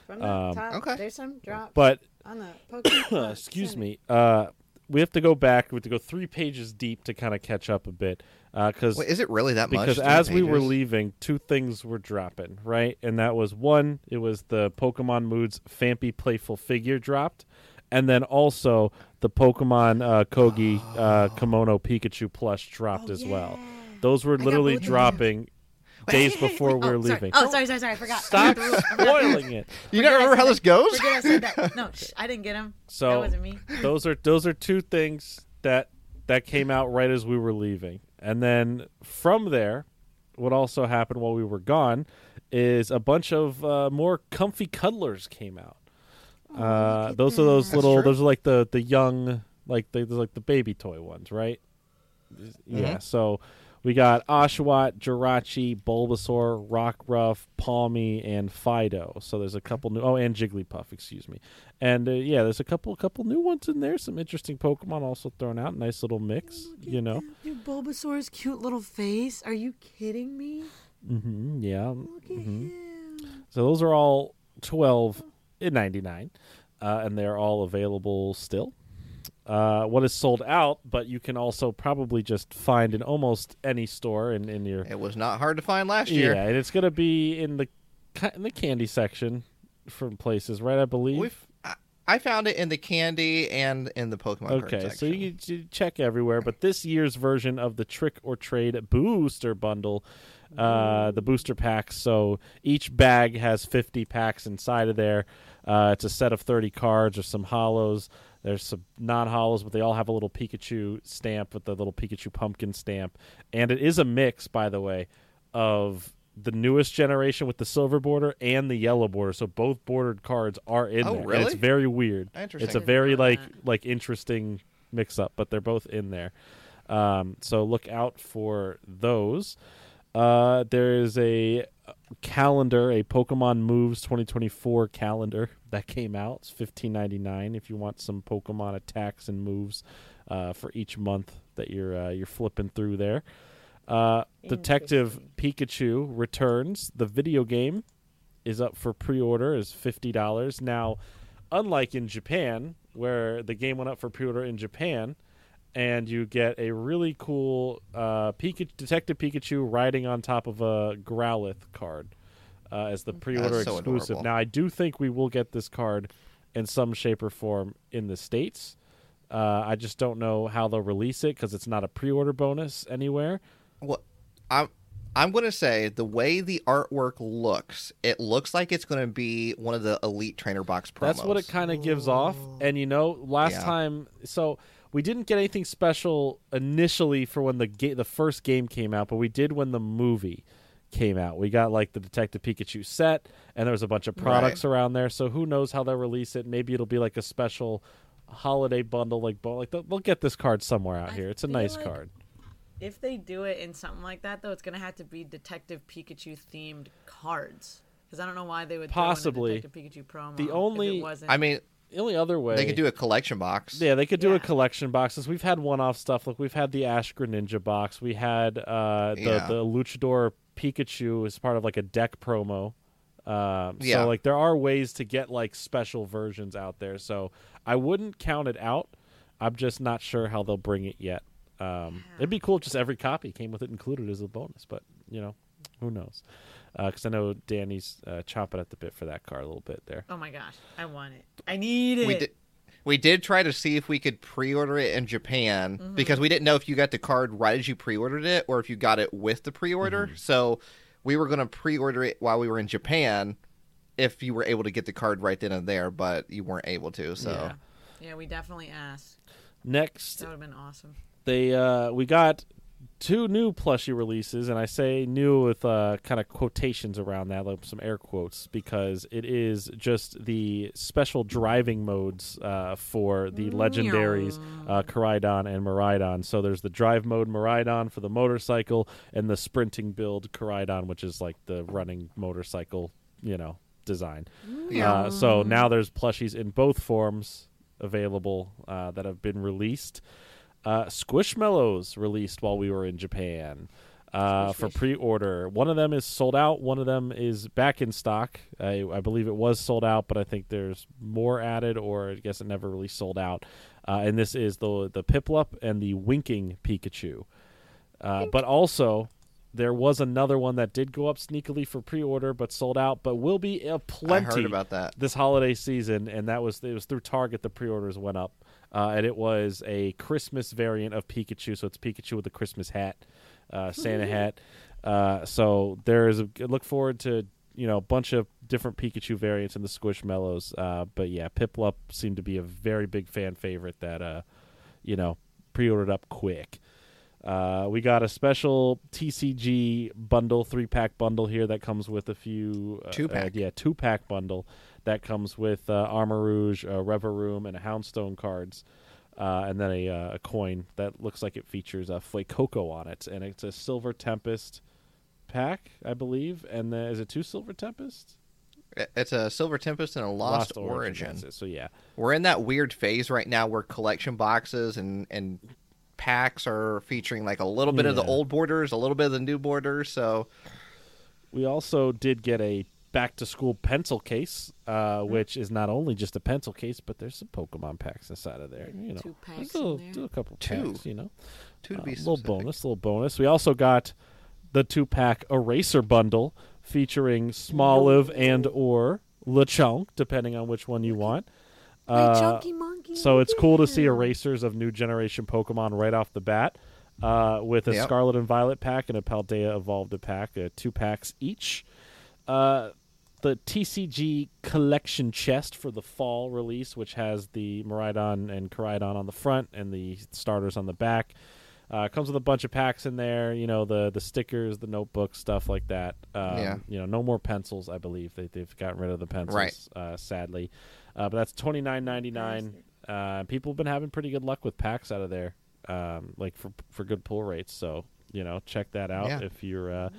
From the Um, top, okay. there's some drops But on the Pokemon. excuse me, uh, we have to go back. We have to go three pages deep to kind of catch up a bit because Wait, is it really that much? because Three as we were leaving, two things were dropping, right? And that was one, it was the Pokemon Moods Phanpy Playful figure dropped, and then also the Pokemon uh, Kogei uh, Kimono Pikachu plush dropped Oh, as well. Those were got literally both of dropping days before we're oh, sorry. leaving. Oh, sorry, sorry, sorry. I forgot. Stop I forgot spoiling it. You don't remember how this goes? I said that. No, shh, I didn't get him. So that wasn't me. those are those are two things that that came out right as we were leaving and then from there what also happened while we were gone is a bunch of uh, more comfy cuddlers came out uh, at those are those that. little true. those are like the the young like the like the baby toy ones right yeah Mhm. so we got Oshawott, Jirachi, Bulbasaur, Rockruff, Pawmi, and Fidough. So there's a couple new. Oh, and Jigglypuff, excuse me. And uh, yeah, there's a couple couple new ones in there. Some interesting Pokemon also thrown out. Nice little mix, you know. Dude, Bulbasaur's cute little face. Are you kidding me? Mm-hmm, yeah. Look at Mhm. him. So those are all twelve in ninety nine, uh, and they're all available still. Uh, what is sold out, but you can also probably just find in almost any store in, in your It was not hard to find last year. Yeah, and it's gonna be in the in the candy section from places, right? I believe. We've, I, found it in the candy and in the Pokemon card okay, so you you check everywhere, but this year's version of the Trick or Trade Booster Bundle, uh, the booster packs. So each bag has fifty packs inside of there. Uh, it's a set of thirty cards. or some holos. There's some non-holos, but they all have a little Pikachu stamp with the little Pikachu pumpkin stamp, and it is a mix, by the way, of the newest generation with the silver border and the yellow border. So both bordered cards are in Oh, there. and really? it's very weird. Interesting. It's a very like like interesting mix up, but they're both in there. Um, so look out for those. Uh, there is a calendar, a Pokemon Moves 2024 calendar that came out. It's 15.99 if you want some Pokemon attacks and moves uh, for each month that you're uh, you're flipping through there. Uh, Detective Pikachu returns. The video game is up for pre-order is fifty dollars now. Unlike in Japan, where the game went up for pre-order in Japan, and you get a really cool uh, Pika- Detective Pikachu riding on top of a Growlithe card uh, as the pre-order so exclusive. adorable. Now, I do think we will get this card in some shape or form in the states. Uh, I just don't know how they'll release it because it's not a pre-order bonus anywhere. Well, I'm I'm going to say the way the artwork looks, it looks like it's going to be one of the Elite Trainer box promos. That's what it kind of gives off. And you know, last Yeah. time, so we didn't get anything special initially for when the ga- the first game came out, but we did when the movie came out. We got like the Detective Pikachu set, and there was a bunch of products around there. So who knows how they'll release it? Maybe it'll be like a special holiday bundle, like bo- like they'll, they'll get this card somewhere out I here. It's a nice like- card. If they do it in something like that, though, it's gonna have to be Detective Pikachu themed cards. Because I don't know why they would Possibly. throw in a Detective Pikachu promo. The if only- it wasn't. I mean, The only other way they could do a collection box. Yeah, they could do a Yeah. collection boxes. We've had one-off stuff. Like we've had the Ash Greninja box. We had uh, the Yeah. the Luchador Pikachu as part of like a deck promo. Um, Yeah. So like there are ways to get like special versions out there. So I wouldn't count it out. I'm just not sure how they'll bring it yet. Um, it'd be cool if just every copy came with it included as a bonus, but you know, who knows? Because I know Dani's uh, chomping at the bit for that car a little bit there. oh my gosh, I want it. I need it. we did. We did try to see if we could pre-order it in Japan Mm-hmm. because we didn't know if you got the card right as you pre-ordered it or if you got it with the pre-order. Mm-hmm. So we were going to pre-order it while we were in Japan if you were able to get the card right then and there, but you weren't able to. So Yeah. Yeah, we definitely asked. Next That would have been awesome. they uh we got two new plushie releases and i say new with uh kind of quotations around that like some air quotes because it is just the special driving modes uh for the legendaries uh Koraidon and Miraidon so there's the drive mode Miraidon for the motorcycle and the sprinting build Koraidon which is like the running motorcycle you know design Yeah. uh, so now there's plushies in both forms available uh, that have been released. Uh, Squishmallows released while we were in Japan. uh, for pre-order. One of them is sold out. One of them is back in stock. I, I believe it was sold out, but I think there's more added, or I guess it never really sold out. Uh, and this is the the Piplup and the Winking Pikachu. Uh, but also, there was another one that did go up sneakily for pre-order, but sold out. But will be a plenty heard about that. this holiday season, and that was it was through Target. The pre-orders went up, uh, and it was a Christmas variant of Pikachu. So it's Pikachu with a Christmas hat, uh, Santa hat. Uh, so there is a look forward to you know a bunch of different Pikachu variants in the Squishmallows. Uh, but yeah, Piplup seemed to be a very big fan favorite that uh, you know pre-ordered up quick. Uh, we got a special TCG bundle, three pack bundle here that comes with a few uh, Two-pack. uh, yeah, two pack bundle that comes with uh, Armarouge, a Revavroom, and a Houndstone cards, uh, and then a, uh, a coin that looks like it features a Fuecoco on it, and it's a Silver Tempest pack, I believe. And the, is it two Silver Tempests? It's a Silver Tempest and a Lost, Origin. that's it. So yeah, We're in that weird phase right now where collection boxes and and packs are featuring like a little bit of the old borders, a little bit of the new borders. So We also did get a back to school pencil case, uh, Hmm. which is not only just a pencil case, but there's some Pokemon packs inside of there. You know, Two packs Just a little- in there. do a couple Two. packs. You know, two to Uh, be little specific. bonus, little bonus. We also got the two pack eraser bundle featuring Smoliv and or Lechonk, depending on which one you want. Uh, chunky monkey. so it's cool to see erasers of new generation Pokemon right off the bat, uh, with a Yep. Scarlet and Violet pack and a Paldea Evolved pack, uh, two packs each. Uh, the TCG collection chest for the fall release, which has the Miraidon and Koraidon on the front and the starters on the back. Uh, comes with a bunch of packs in there, you know the the stickers, the notebooks, stuff like that. Um, Yeah. You know, no more pencils. I believe they they've gotten rid of the pencils, Right. uh, sadly. Uh, but that's twenty nine ninety nine. Uh, people have been having pretty good luck with packs out of there, um, like for for good pull rates. So you know, check that out Yeah. if you're uh,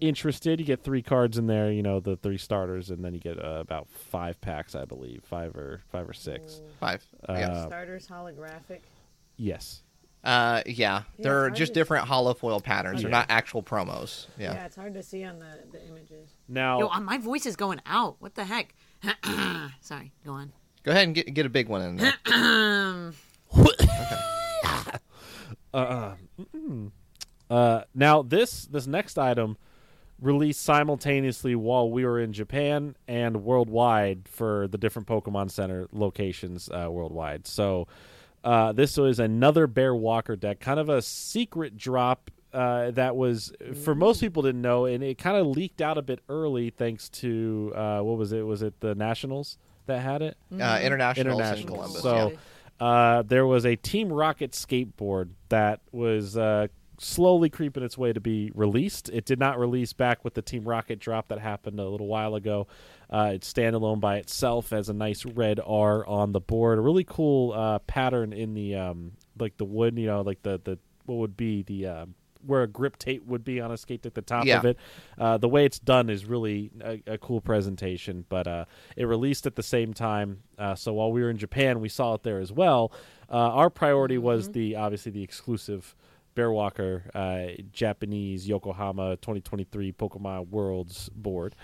interested. You get three cards in there. You know, the three starters, and then you get uh, about five packs, I believe, five or five or six. Five. yeah. Uh, Starters holographic. Yes. Uh, yeah. Yeah, They're it's hard just to- different holofoil patterns. They're Yeah. not actual promos. Yeah. Yeah. it's hard to see on the, the images. Now, Yo, uh, my voice is going out. What the heck? Sorry, go on. Go ahead and get get a big one in there. Um, uh, mm. uh, now this this next item released simultaneously while we were in Japan and worldwide for the different Pokemon Center locations uh, worldwide. So uh, this was another Bear Walker deck, kind of a secret drop. Uh, that was for most people didn't know, and it kind of leaked out a bit early thanks to uh, what was it? Was it the Nationals that had it? Uh, international, in International. Columbus. So yeah. uh, there was a Team Rocket skateboard that was uh, slowly creeping its way to be released. It did not release back with the Team Rocket drop that happened a little while ago. Uh, it's standalone by itself as a nice red R on the board. A really cool uh, pattern in the um, like the wood, you know, like the the what would be the uh, where a grip tape would be on a skate at the top Yeah. of it. Uh, the way it's done is really a, a cool presentation, but uh, it released at the same time. Uh, so while we were in Japan, we saw it there as well. Uh, our priority was the obviously the exclusive Bear Walker uh, Japanese Yokohama 2023 Pokemon Worlds board.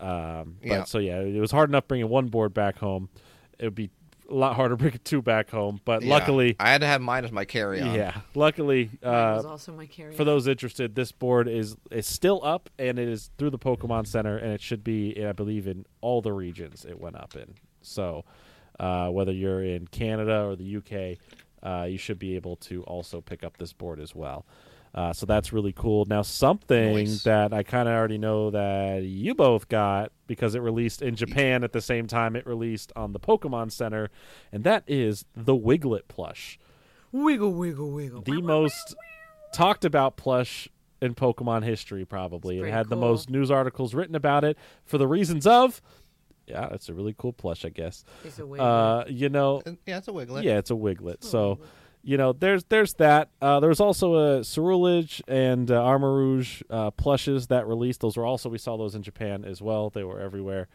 Um, but Yeah. so yeah, it was hard enough bringing one board back home. It would be a lot harder bringing two back home. But Yeah. luckily, I had to have mine as my carry on. yeah, luckily Mine was uh, also my carry. for those interested, this board is is still up and it is through the Pokemon Center and it should be, I believe, in all the regions it went up in. So uh, whether you're in Canada or the UK, uh, you should be able to also pick up this board as well. Uh, so that's really cool. Now, something Nice. that I kind of already know that you both got because it released in Japan at the same time it released on the Pokemon Center, and that is the Wiglet plush wiggle, wiggle, wiggle. the most talked about plush in Pokemon history, probably. It had the most news articles written about it for the reasons of, yeah, it's a really cool plush, I guess. It's a wiggle. Uh, you know, Uh, Yeah, it's a Wiglet. yeah, it's a Wiglet. It's a So, Wiglet. you know, there's there's that. Uh, there was also a Ceruledge and uh, Armarouge uh, plushes that released. Those were also we saw those in Japan as well. They were everywhere.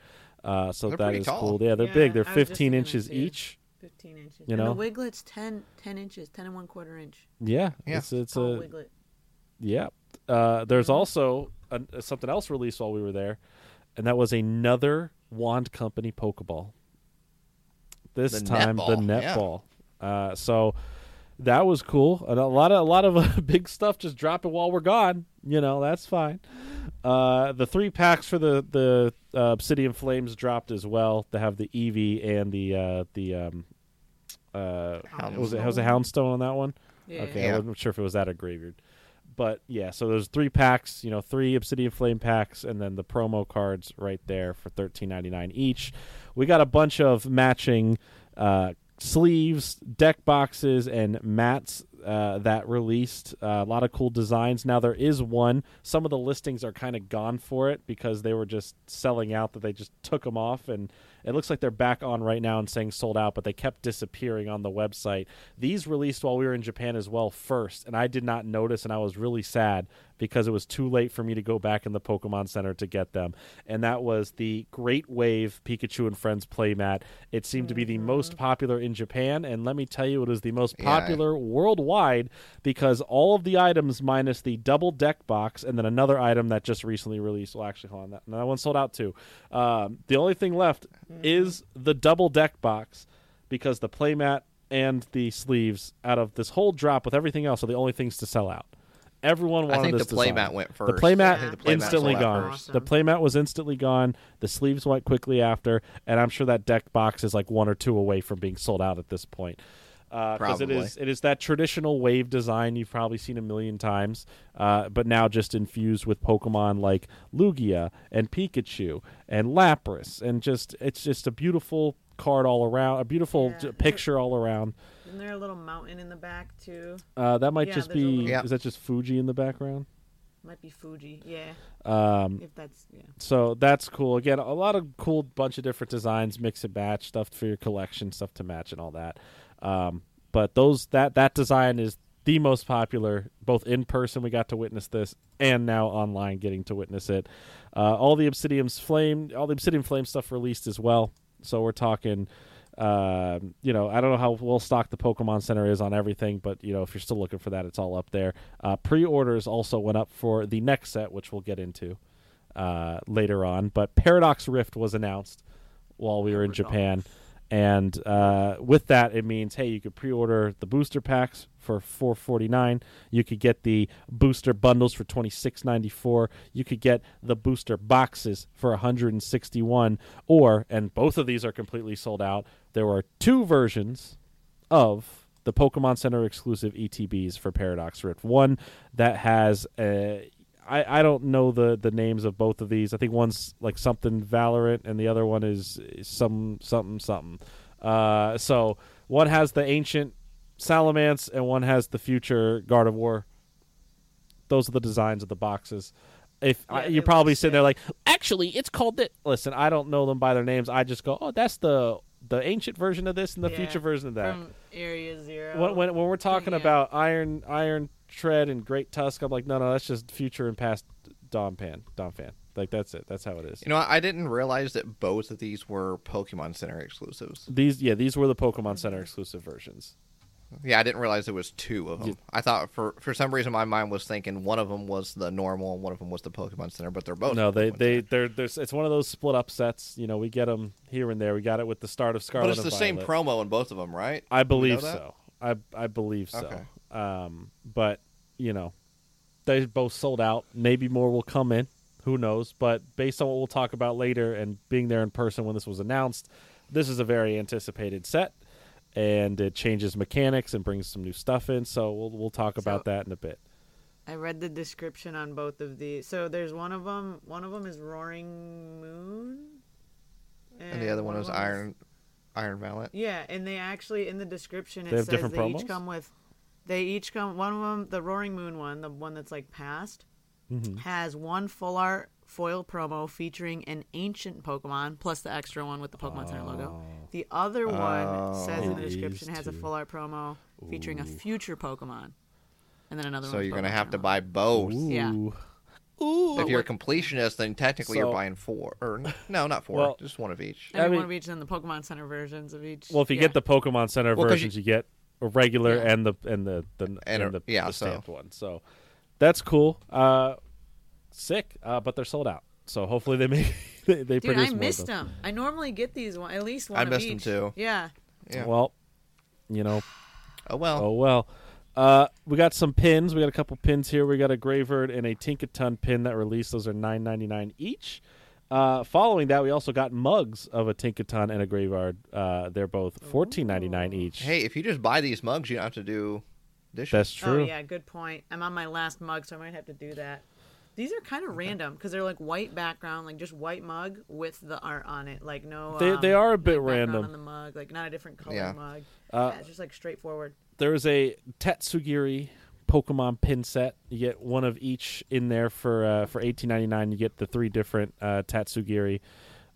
Uh, so They're that pretty is tall. cool. Yeah, they're Yeah, big. They're I was just 15 inches each. 15 inches. you and know? the wiglet's 10, 10 inches, 10 and one quarter inch. Yeah, Yeah. it's it's a wiglet. Yeah. Uh, Mm-hmm. there's also an something else released while we were there, and that was another Wand Company Pokeball. This The time, the Net Ball, yeah. Uh, so that was cool. And a lot of a lot of uh, big stuff just dropping while we're gone. You know, that's fine. Uh, the three packs for the the uh, Obsidian Flames dropped as well. They have the Eevee and the uh, the um, uh, was it was it Houndstone on that one? Yeah. Okay, Yeah. I wasn't sure if it was that or Greavard. But yeah, so there's three packs, you know, three Obsidian Flame packs, and then the promo cards right there for thirteen ninety nine each. We got a bunch of matching uh, sleeves, deck boxes, and mats uh, that released. Uh, a lot of cool designs. Now there is one. Some of the listings are kind of gone for it because they were just selling out. That they just took them off, and it looks like they're back on right now and saying sold out. But they kept disappearing on the website. These released while we were in Japan as well first, and I did not notice, and I was really sad because it was too late for me to go back in the Pokemon Center to get them. And that was the Great Wave Pikachu and Friends playmat. It seemed to be the most popular in Japan, and let me tell you, it is the most Yeah. popular worldwide because all of the items minus the double deck box and then another item that just recently released. Well, actually, hold on, that, that one sold out too. Um, the only thing left is the double deck box because the playmat and the sleeves out of this whole drop with everything else are the only things to sell out. Everyone wanted I think the design. playmat went The first. playmat the playmat instantly sold out gone. first. The playmat was instantly gone. The sleeves went quickly after, and I'm sure that deck box is like one or two away from being sold out at this point. Because it Probably. is it is that traditional wave design you've probably seen a million times, uh, but now just infused with Pokemon like Lugia and Pikachu and Lapras, and just it's just a beautiful card all around, a beautiful Yeah. picture all around. Isn't there a little mountain in the back too? Uh, that might Yeah, just be little- Yeah. is that just Fuji in the background? Might be Fuji. Yeah. Um, If that's yeah. so that's cool. Again, a lot of cool bunch of different designs, mix and match stuff for your collection, stuff to match and all that. Um, but those that that design is the most popular, both in person. We got to witness this, and now online, getting to witness it. Uh, all the Obsidian's Flame, all the Obsidian Flame stuff released as well. So we're talking. Uh, you know, I don't know how well stocked the Pokemon Center is on everything, but you know, if you're still looking for that, it's all up there. Uh, pre-orders also went up for the next set, which we'll get into uh, later on. But Paradox Rift was announced while we were in Japan, and uh, with that, it means hey, you could pre-order the booster packs for four forty nine. You could get the booster bundles for twenty six ninety four. You could get the booster boxes for one hundred and sixty one. Or and both of these are completely sold out. There were two versions of the Pokemon Center exclusive ETBs for Paradox Rift. One that has a I, I don't know the, the names of both of these. I think one's like something Valorant and the other one is, some something something. Uh, so one has the ancient Salamence, and one has the future Gardevoir. Those are the designs of the boxes. If I, you're probably sitting there like, actually, it's called it. Listen, I don't know them by their names. I just go, oh, that's the the ancient version of this and the Yeah, future version of that From Area Zero. when, when, when we're talking Yeah. about iron iron tread and great tusk i'm like no no that's just future and past Donphan, Dom Fan. Like that's it. That's how it is. You know, I didn't realize that both of these were Pokemon Center exclusives. These, yeah, these were the Pokemon Center exclusive versions. Yeah, I didn't realize there was two of them. Yeah. I thought for for some reason my mind was thinking one of them was the normal and one of them was the Pokemon Center, but they're both. no, they Pokemon they they're there's it's one of those split up sets. You know, we get them here and there. We got it with the start of Scarlet. But it's the same promo in both of them, right? I Do we know believe so. I I believe so. Okay. Um, but you know, they both sold out. Maybe more will come in. Who knows? But based on what we'll talk about later and being there in person when this was announced, this is a very anticipated set, and it changes mechanics and brings some new stuff in. So we'll we'll talk about that in a bit. I read the description on both of these. So there's one of them. One of them is Roaring Moon, And the other one of was them Iron Iron Valiant. Yeah, and they actually in the description it They have says different they promos? each come with. They each come. One of them, the Roaring Moon one, the one that's like past, Mhm. has one full art foil promo featuring an ancient Pokemon plus the extra one with the Pokemon Center logo. The other one says in the Oh. Description has a full art promo featuring a future Pokemon, and then another. So one with you're gonna have to buy both. Yeah. Ooh. Ooh. If you're a completionist, then technically you're buying four. Or no, not four. Well- just one of each. I mean, I one of each and the Pokemon Center versions of each. Well, if you Yeah. get the Pokemon Center Well, 'cause versions, you, get a regular Yeah. and the and the the And a- the, yeah, the so- stamped one. So that's cool. Uh, sick, uh, but they're sold out. So hopefully they make they, they Dude, produce I more missed of them. them. I normally get these one at least one. I of missed 'em each. too. Yeah. Yeah. Well, you know, oh well. oh well. Uh, we got some pins. We got a couple pins here. We got a Greavard and a Tinkaton pin that released. Those are nine ninety nine each. Uh, following that, we also got mugs of a Tinkaton and a Greavard. Uh, they're both fourteen ninety nine each. Hey, if you just buy these mugs, you don't have to do dishes. That's true. Oh yeah, good point. I'm on my last mug, so I might have to do that. These are kind of random because they're like white background, like just white mug with the art on it. Like no, They- um, they are a bit like, random. on the mug, like not a different color Yeah. mug. Uh, yeah, it's just like straightforward. there is a Tatsugiri Pokemon pin set. You get one of each in there for uh, for eighteen ninety nine. You get the three different uh, Tatsugiri,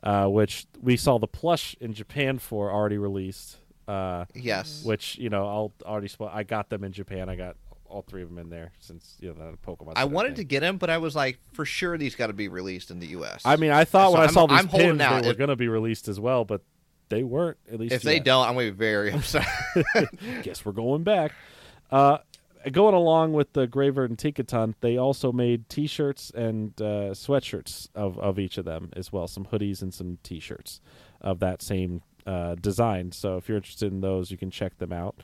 uh, which we saw the plush in Japan for already released. Uh, Yes. which you know I'll already spo- I got them in Japan. I got all three of them in there since you know the Pokemon. I wanted to get them, but I was like, for sure these got to be released in the U.S. I mean, I thought So when I I'm- saw these I'm pins out. they were going to be released as well, but they weren't. At least if they don't, I'm going to be very upset. guess we're going back. Uh, going along with the Graver and Tinkaton, they also made T-shirts and uh, sweatshirts of, of each of them as well. Some hoodies and some T-shirts of that same uh, design. So if you're interested in those, you can check them out.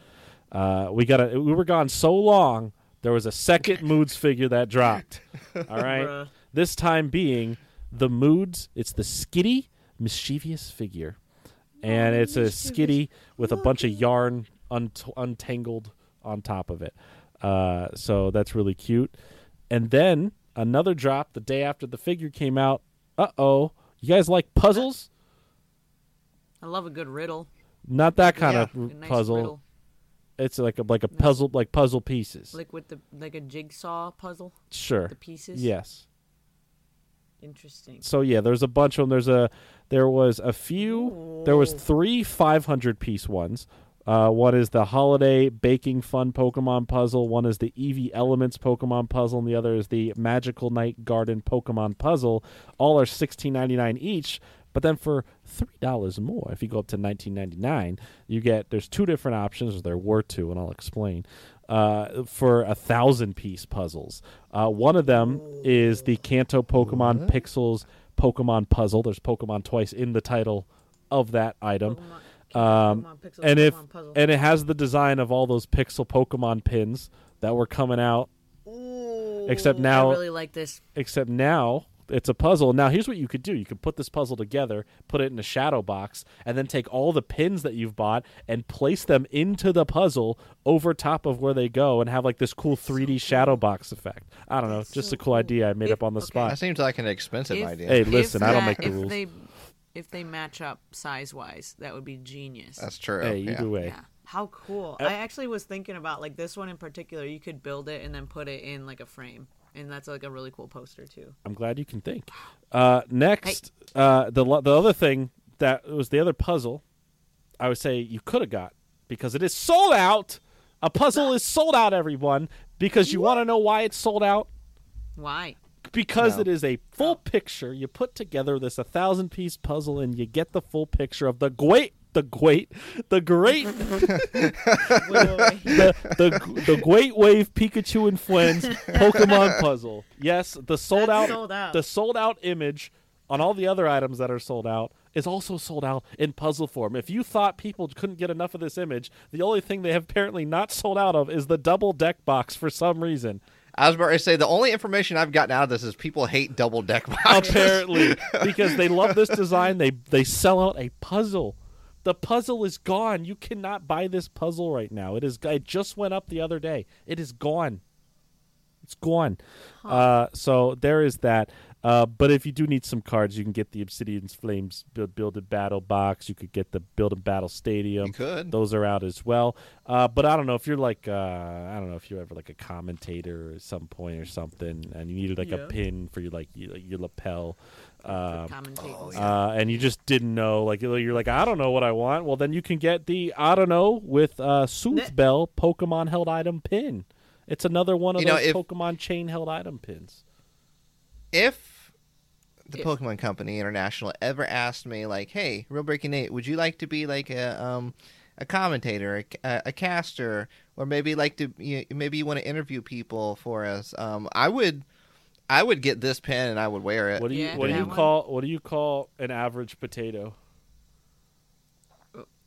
Uh, we got a, we were gone so long. There was a second Moods figure that dropped. All right, this time being the Moods. It's the Skitty mischievous figure, and Oh, it's a Skitty with a bunch of yarn unt- untangled on top of it. Uh, so that's really cute. And then another drop the day after the figure came out. Uh oh, you guys like puzzles? I love a good riddle. Not that kind Yeah. of nice puzzle. riddle. It's like a like a puzzle, like puzzle pieces. like with the like a jigsaw puzzle, sure. the pieces. Yes. Interesting. So yeah, there's a bunch of them. There's a there was a few. There was three 500 piece ones. Uh, one is the holiday baking fun Pokemon puzzle. One is the Eevee Elements Pokemon puzzle, and the other is the Magical Night Garden Pokemon puzzle. All are 16.99 each. But then for three dollars more, if you go up to 19.99, you get there's two different options. Or there were two, and I'll explain. Uh, for a thousand piece puzzles. Uh, one of them is the Kanto Pokemon Pixels Pokemon puzzle. There's Pokemon twice in the title of that item. Pokemon, Um, Pixel, and if puzzle. and it has the design of all those pixel Pokemon pins that were coming out. Ooh, Except now- I really like this. Except now it's a puzzle. Now here's what you could do: you could put this puzzle together, put it in a shadow box, and then take all the pins that you've bought and place them into the puzzle over top of where they go, and have like this cool 3D shadow box effect. I don't know, That's just so a cool cool. idea I made If- up on the okay. spot. that seems like an expensive If- idea. Hey, If listen, I don't make the if rules. They, if they match up size wise, that would be genius. That's true. Hey, yeah. way. yeah. How cool! Uh, I actually was thinking about like this one in particular. You could build it and then put it in like a frame, and that's like a really cool poster too. I'm glad you can think. Uh, next, uh, the the other thing that was the other puzzle, I would say you could have got because it is sold out. A puzzle is sold out, everyone. Because you want to know why it's sold out? Why? Because No. it is a full picture. You put together this a thousand piece puzzle, and you get the full picture of the great, the great, the great, the the the Great Wave Pikachu and Friends Pokemon puzzle. Yes, the sold out, sold out. the sold out image on all the other items that are sold out is also sold out in puzzle form. If you thought people couldn't get enough of this image, the only thing they have apparently not sold out of is the double deck box for some reason. I was about to say the only information I've gotten out of this is people hate double deck boxes. Apparently, because they love this design, they they sell out a puzzle. The puzzle is gone. You cannot buy this puzzle right now. It is. It just went up the other day. It is gone. It's gone. Uh, so there is that. Uh, but if you do need some cards, you can get the Obsidian's Flames Build, Build and Battle box. You could get the Build and Battle Stadium. You could. Those are out as well. Uh, but I don't know if you're like uh, I don't know if you're ever like a commentator at some point or something, and you needed like a pin for your like your, your lapel. Um, Commentate. uh, and you just didn't know, like you're you're like, I don't know what I want. Well, then you can get the I don't know with uh, Soothe Bell Pokemon held item pin. It's another one of You know, those if- Pokemon chain held item pins. if the If- Pokemon Company International ever asked me, like, "Hey, Real Breaking Eight, would you like to be like a um a commentator, a, a, a caster, or maybe like to you, maybe you want to interview people for us. Um, I would, I would get this pen and I would wear it. What do you Yeah, what do you one. call what do you call an average potato?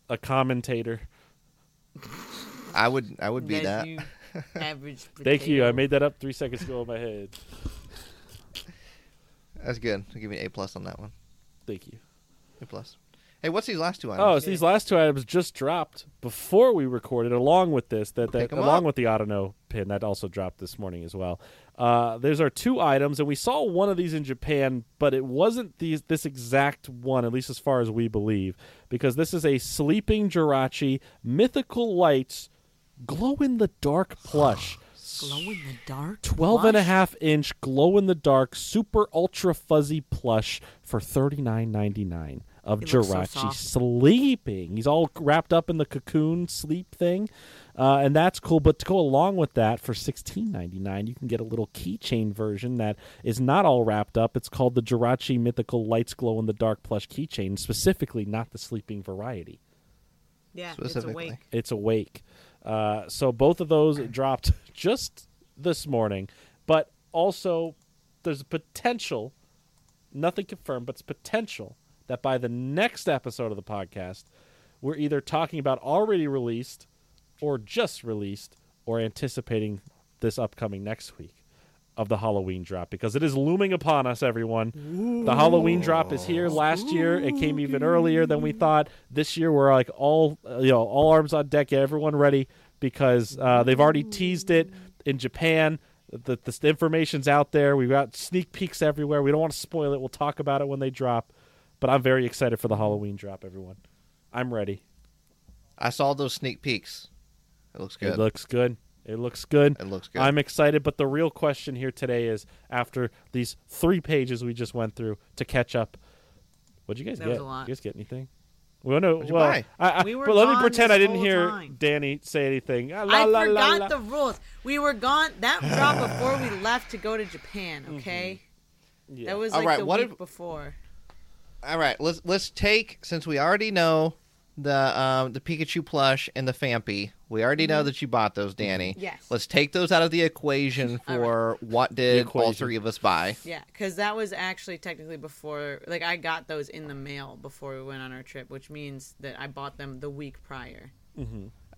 A commentator. I would, I would be As that. you average. Thank you. I made that up three seconds ago in my head. That's good. I'll give you an A plus on that one. Thank you. A plus. Hey, what's these last two items? Oh, so these last two items just dropped before we recorded, along with this. That, that along up. with the Autono pin that also dropped this morning as well. Uh, there's our two items, and we saw one of these in Japan, but it wasn't these this exact one, at least as far as we believe, because this is a sleeping Jirachi mythical lights glow in the dark plush. Glow in the dark. 12 and a half inch glow in the dark super ultra fuzzy plush for $39.99 of He looks so Jirachi sleeping. He's all wrapped up in the cocoon sleep thing. Uh, and that's cool, but to go along with that, for sixteen ninety nine, you can get a little keychain version that is not all wrapped up. It's called the Jirachi Mythical Lights Glow in the Dark plush keychain, specifically not the sleeping variety Yeah, it's Specifically. awake. it's awake. Uh, so both of those dropped just this morning, but also there's a potential, nothing confirmed, but it's potential that by the next episode of the podcast, we're either talking about already released or just released or anticipating this upcoming next week of the Halloween drop because it is looming upon us, everyone. The Halloween drop is here. Last year, it came even earlier than we thought. This year, we're like all you know, all arms on deck, everyone ready because uh, they've already teased it in Japan. The, the, the information's out there. We've got sneak peeks everywhere. We don't want to spoil it. We'll talk about it when they drop. But I'm very excited for the Halloween drop, everyone. I'm ready. I saw those sneak peeks. It looks good. It looks good. It looks good. It looks good. I'm excited, but the real question here today is after these three pages we just went through to catch up, what'd you guys That get? was a lot. You guys get anything? Well, no. What'd you well, buy? I, I, We were but let me gone pretend I didn't hear time. Dani say anything. Ah, I la, la, la, forgot la. the rules. We were gone. That dropped before we left to go to Japan. Okay, Yeah. that was All like right, the what week if- before. All right, let's let's take since we already know the um, the Pikachu plush and the Phanpy. We already know that you bought those, Dani. Mm-hmm. Yes. Let's take those out of the equation All for what did all equation. three of us buy. Yeah, because that was actually technically before. Like I got those in the mail before we went on our trip, which means that I bought them the week prior.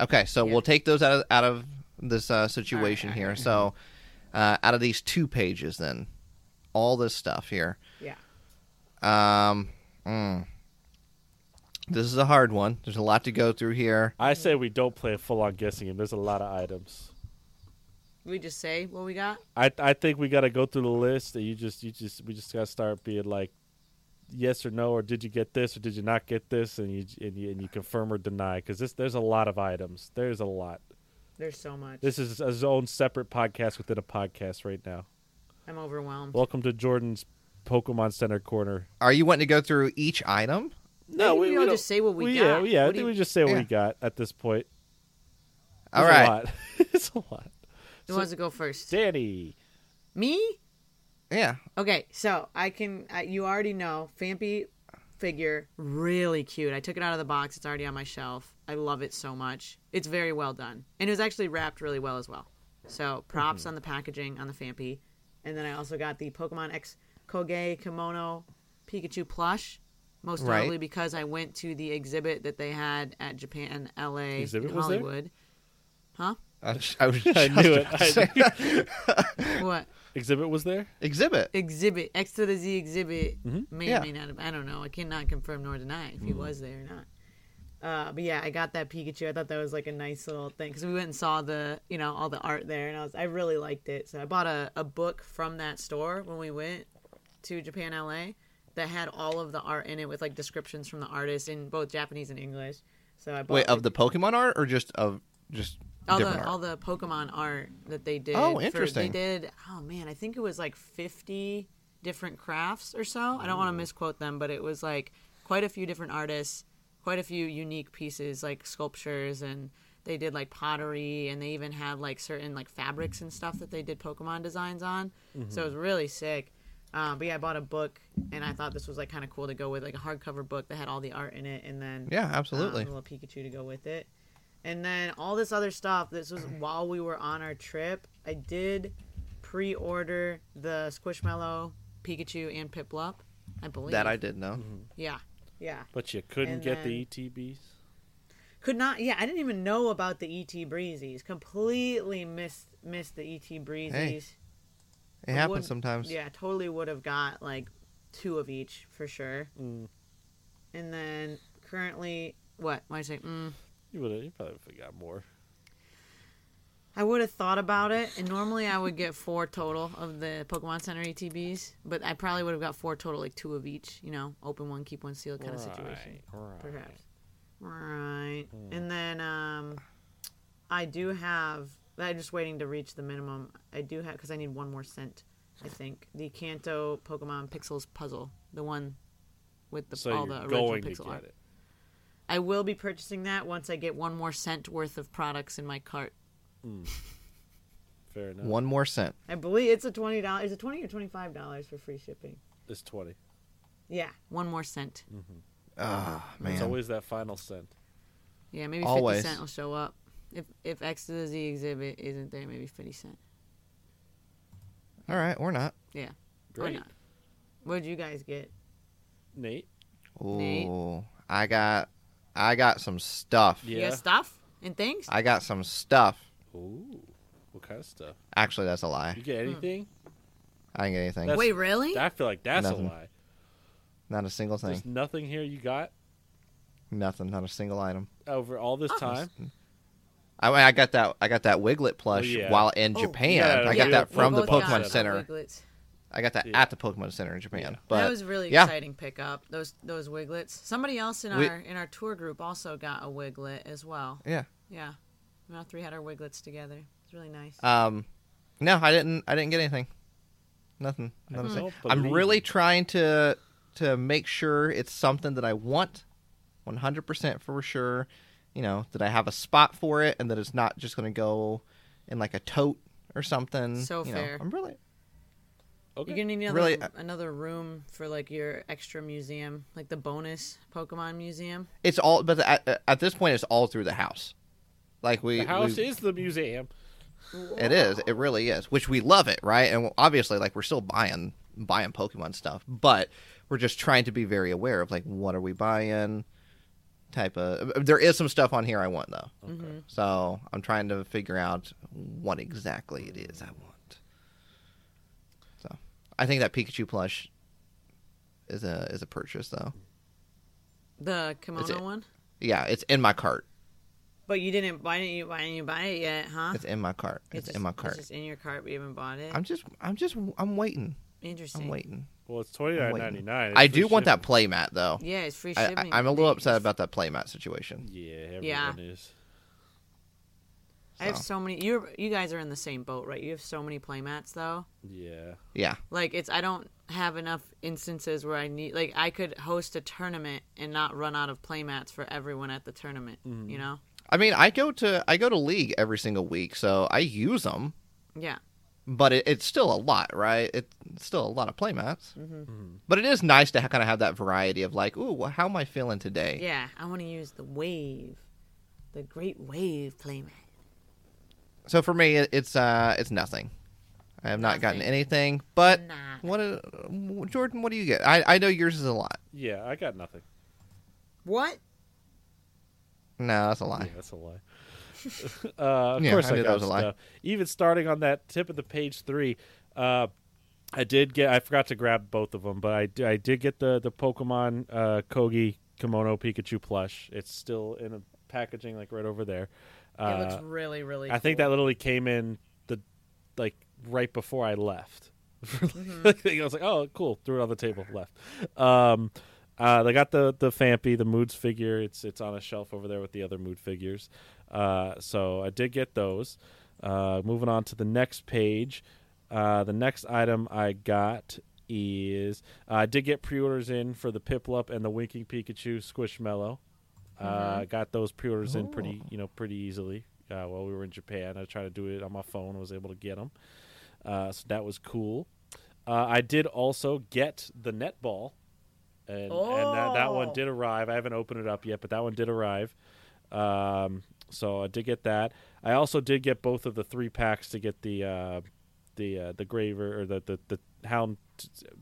Okay, so Yeah. we'll take those out of out of this uh, situation all right, here. So, uh, out of these two pages, then all this stuff here. Yeah. Um, mm. This is a hard one. There's a lot to go through here. I say we don't play a full on guessing game. There's a lot of items. We just say what we got. I I think we got to go through the list, and you just you just we just got to start being like, yes or no, or did you get this or did you not get this, and you and you, and you confirm or deny because this there's a lot of items. There's a lot. There's so much. This is his own separate podcast within a podcast right now. I'm overwhelmed. Welcome to Jordan's Pokemon Center corner. Are you wanting to go through each item? No, we, all don't- just say what we, Yeah, got. yeah. I What think you- we just say what Yeah. we got at this point. All There's right. a lot. it's a lot. Who wants to go first? Dani. Me? Yeah. Okay, so I can. I, you already know Phanpy figure really cute. I took it out of the box. It's already on my shelf. I love it so much. It's very well done, and it was actually wrapped really well as well. So props mm-hmm. on the packaging on the Phanpy, and then I also got the Pokemon X Kogei Kimono Pikachu plush. Most Right. notably because I went to the exhibit that they had at Japan, LA, Exhibit in was there? Hollywood. Huh? I was, I, was I knew it. about to say- What? Exhibit was there? Exhibit. exhibit X to the Z exhibit Mhm. may Yeah. or may not have. I don't know. I cannot confirm nor deny if he was there or not. Uh, but yeah, I got that Pikachu. I thought that was like a nice little thing because we went and saw the you know all the art there, and I was I really liked it. So I bought a, a book from that store when we went to Japan, LA, that had all of the art in it with like descriptions from the artist in both Japanese and English. So I bought Wait, like, of the Pokemon art or just of just all the art? all the Pokemon art that they did. Oh, for- interesting. they did. Oh man, I think it was like fifty different crafts or so. I don't want to mm. misquote them, but it was like quite a few different artists, quite a few unique pieces like sculptures and. They did like pottery, and they even had like certain like fabrics and stuff that they did Pokemon designs on. So it mm-hmm. was really sick. Um, but yeah, I bought a book, and I thought this was like kind of cool to go with, like a hardcover book that had all the art in it, and then Yeah, um, absolutely. a little Pikachu to go with it, and then all this other stuff. This was while we were on our trip. I did pre-order the Squishmallow Pikachu and Piplup. I believe that I did know. Yeah, yeah. But you couldn't And get the ETBs. Could not. Yeah, I didn't even know about the ET Breezies. Completely missed missed the ET Breezies. It happens would- sometimes. Yeah, totally would have got like two of each for sure. Mm. And then currently, what? Why I say? Mm, You would have. You probably would have got more. I would have thought about it, and normally I would get four total of the Pokemon Center ETBs, but I probably would have got four total, like two of each. You know, open one, keep one sealed kind of situation. Right. perhaps. Right. And then um, I do have. I'm just waiting to reach the minimum. I do have because I need one more cent. I think the Kanto Pokemon Pixels puzzle, the one with the So all you're the original going to pixel get art. it. I will be purchasing that once I get one more cent worth of products in my cart. Fair enough. One more cent. I believe it's a twenty dollars. Is it twenty or twenty five dollars for free shipping? It's twenty. Yeah, one more cent. Ah, man. It's always that final cent. Yeah, maybe Always. fifty cent will show up. If if X to the Z exhibit isn't there, maybe fifty cent. All right, or not. Yeah, Great. or not. What did you guys get? Nate. Nate? Ooh, I got, I got some stuff. You Yeah. got stuff and things? I got some stuff. Ooh. What kind of stuff? Actually, that's a lie. You get hmm. anything? I didn't get anything. That's- Wait, really? I feel like that's Nothing. a lie. Not a single thing. There's nothing here you got Nothing. Not a single item. over all this Oh. time. Mm. I, I got that. I got that Wiglet plush yeah. while in Oh, Japan. yeah, I yeah, got that from the Pokemon Center. Wiglets. I got that Yeah. at the Pokemon Center in Japan. Yeah. But that was a really yeah. exciting pickup. Those those Wiglets. Somebody else in We- our in our tour group also got a Wiglet as well. yeah. Yeah, we all three had our Wiglets together. It's really nice. Um, no, I didn't. I didn't get anything. Nothing. nothing I'm really trying to to make sure it's something that I want, 100% for sure. You know that I have a spot for it, and that it's not just going to go in like a tote or something. So you know, fair. I'm really. Okay. You're gonna need another Really, uh, another room for like your extra museum, like the bonus Pokemon museum. It's all, but at, at this point, it's all through the house. Like we, the house we- is the museum. It is. It really is. Which we love it, right? And obviously, like we're still buying buying Pokemon stuff, but we're just trying to be very aware of like what are we buying. Type of. There is some stuff on here I want though, Mm-hmm. so I'm trying to figure out what exactly it is I want. So, I think that Pikachu plush is a is a purchase though. The kimono one. Yeah, it's in my cart. But you didn't. Why didn't you? Why didn't you buy it yet? Huh? It's in my cart. It's, just, in my cart. It's just in your cart, but you haven't bought it. I'm just I'm just I'm waiting. Interesting. I'm waiting. Well, it's twenty nine waiting. ninety nine. I do want that playmat though. Yeah, it's free I, shipping. I, am a little upset about that playmat situation. Yeah, everyone Yeah. is. I have so. so many. You you guys are in the same boat, right? You have so many playmats though. Yeah. Yeah, Like it's I don't have enough instances where I need like I could host a tournament and not run out of playmats for everyone at the tournament. Mm-hmm. You know? I mean, I go to I go to league every single week, so I use them, Yeah. But it, it's still a lot, right? It's still a lot of playmats. Mm-hmm. But it is nice to ha- kind of have that variety of like, ooh, how am I feeling today? Yeah. I want to use the wave, the Great Wave playmat. So for me, it, it's uh, it's nothing. I have not gotten anything. But Nah. what, uh, Jordan? What do you get? I I know yours is a lot. Yeah, I got nothing. What? No, that's a lie. Yeah, that's a lie. uh, of Yeah, course, I I, knew got that was a lie. stuff. Even starting on that tip of the page three, uh, I did get. I forgot to grab both of them, but I did get the the Pokemon uh, Kogei Kimono Pikachu plush. It's still in a packaging like right over there. it Uh, looks really really. I think that literally came in the like right before I left. Mm-hmm. I was like, "Oh, cool!" Threw it on the table, left. Um, uh, they got the the Phanpy, the Moods figure. It's it's on a shelf over there with the other Mood figures. Uh, so I did get those. Uh, moving on to the next page. Uh, the next item I got is uh, I did get pre-orders in for the Piplup and the Winking Pikachu Squishmallow. Uh, I got those pre-orders in pretty, you know, pretty easily. Uh, while we were in Japan, I tried to do it on my phone. I was able to get them, uh, so that was cool. Uh, I did also get the Net Ball, and and that, that one Oh. did arrive. I haven't opened it up yet, but that one did arrive. Um, so I did get that. I also did get both of the three packs to get the uh, the uh, the graver or the the the hound,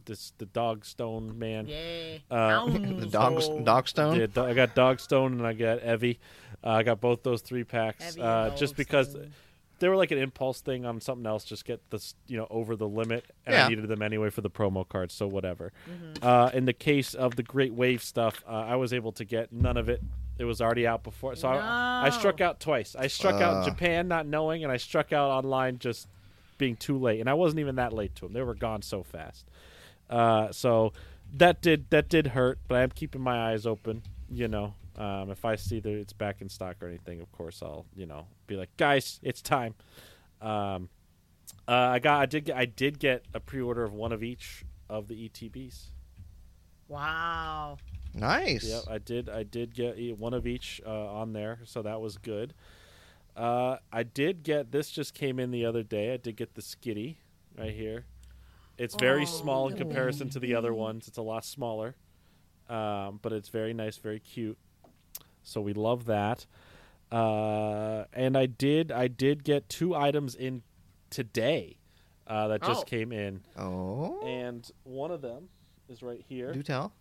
this the dog stone man. Yay. Uh, the dog Ow. dogstone. Yeah, do- I got dog stone and I got Eevee. Uh, I got both those three packs Heavy uh, just because Goldstone. they were like an impulse thing on something else. Just get this, you know, over the limit, and Yeah. I needed them anyway for the promo cards, so whatever. Mm-hmm. Uh, in the case of the Great Wave stuff, uh, I was able to get none of it. It was already out before, so I, I struck out twice. I struck out in Uh. Japan not knowing, and I struck out online just being too late. And I wasn't even that late to them; they were gone so fast. Uh, so that did that did hurt, but I'm keeping my eyes open. You know, um, if I see that it's back in stock or anything, of course I'll you know be like, guys, it's time. Um, uh, I got I did get, I did get a pre-order of one of each of the ETBs. Wow. Nice. Yep, I did. I did get e- one of each uh, on there, so that was good. Uh, I did get this. Just came in the other day. I did get the Skitty right here. It's very Oh, small in look at comparison to the other ones. It's a lot smaller, um, but it's very nice, very cute. So we love that. Uh, and I did. I did get two items in today uh, that just Oh. came in, Oh. and one of them is right here Do tell.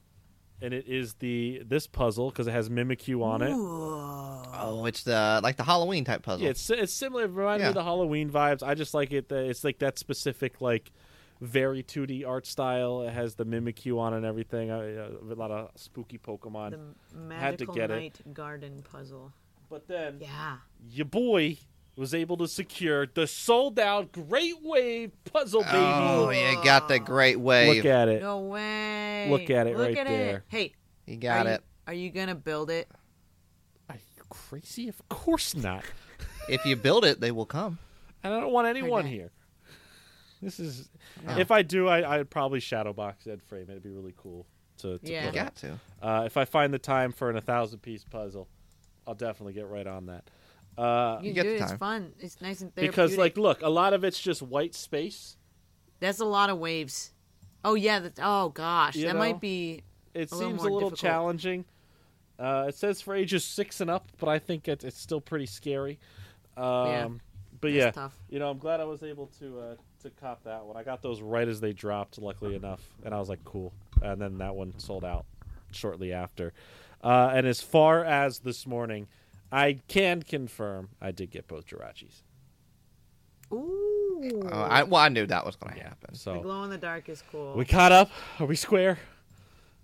And it is the this puzzle because it has Mimikyu on it. Oh, it's the like the Halloween type puzzle. Yeah, it's it's similar. It reminded me of the Halloween vibes. I just like it. That it's like that specific like very 2D art style. It has the Mimikyu on and everything. I, uh, a lot of spooky Pokemon. The Had to magical get it. night garden puzzle. But then Yeah. your boy was able to secure the sold out Great Wave puzzle baby. oh, you got the great wave. Look at it. No way. Look at it Look right at there. It. Hey, You got are it. You, are you gonna build it? Are you crazy? Of course not. If you build it, they will come. And I don't want anyone that. here. This is. No. If I do, I, I'd probably shadow box Ed frame it. It'd be really cool to, to Yeah. You put up. got to. Uh, if I find the time for an a thousand piece puzzle, I'll definitely get right on that. Uh, You, get do the it. It's fun. It's nice and because, like, look, a lot of it's just white space. that's a lot of waves. Oh yeah. That, oh gosh, You that know? might be. It A little seems a little difficult. challenging. Uh, it says for ages six and up, but I think it's, it's still pretty scary. Um, But yeah, tough. you know, I'm glad I was able to uh, to cop that one. I got those right as they dropped, luckily enough, and I was like, cool. And then that one sold out shortly after. Uh, and as far as this morning, I can confirm I did get both Jirachis. Ooh. Oh, I, well, I knew that was going to happen. So the So glow in the dark is cool. we caught up. Are we square?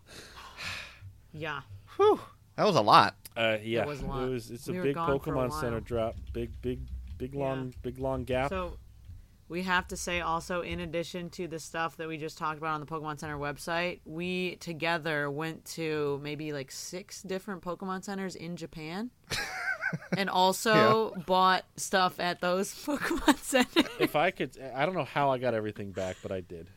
yeah. Whew, that was a lot. Uh, yeah, was a lot. it was. It's We a big gone for a Pokemon Center drop. Big, big, big Yeah. long, big long gap. So we have to say also, in addition to the stuff that we just talked about on the Pokemon Center website, we together went to maybe like six different Pokemon centers in Japan. and also bought stuff at those Pokemon centers. if I could, I don't know how I got everything back, but I did.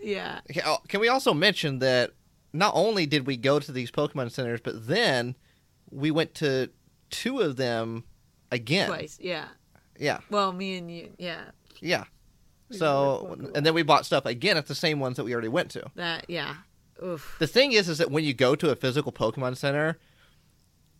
yeah. Oh, Can we also mention that not only did we go to these Pokemon centers, but then we went to two of them again. Twice. Yeah. Yeah, Well, me and you. Yeah. Yeah. So, and then we bought stuff again at the same ones that we already went to. That. Yeah. Oof. The thing is, is that when you go to a physical Pokemon center,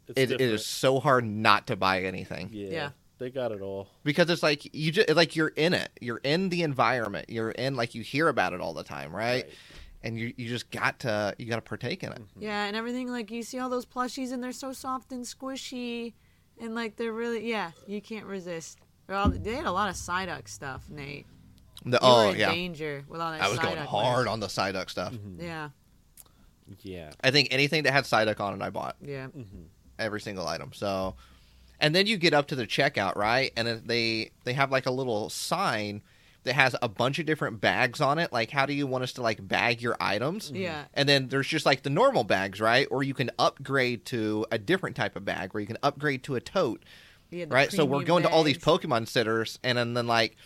It's it, it different. is so hard not to buy anything Yeah, Yeah. they got it all. because it's like you just like you're in it, you're in the environment, you're in like you hear about it all the time, right? Right. And you you just got to you got to partake in it. Mm-hmm. Yeah, and everything like you see all those plushies and they're so soft and squishy, and like they're really yeah, you can't resist. They're all, they had a lot of Psyduck stuff, Nate. The, You oh were in yeah, danger with all that. I was going hard merch. on the Psyduck stuff. Mm-hmm. Yeah, Yeah, I think anything that had Psyduck on it, I bought yeah. Mm-hmm. every single item. So, and then you get up to the checkout, right? And they they have like a little sign that has a bunch of different bags on it. Like, how do you want us to like bag your items? Mm-hmm. Yeah. And then there's just like the normal bags, right? Or you can upgrade to a different type of bag, where you can upgrade to a tote, You had the right? So we're premium going to all these. Pokemon centers, and then, then like,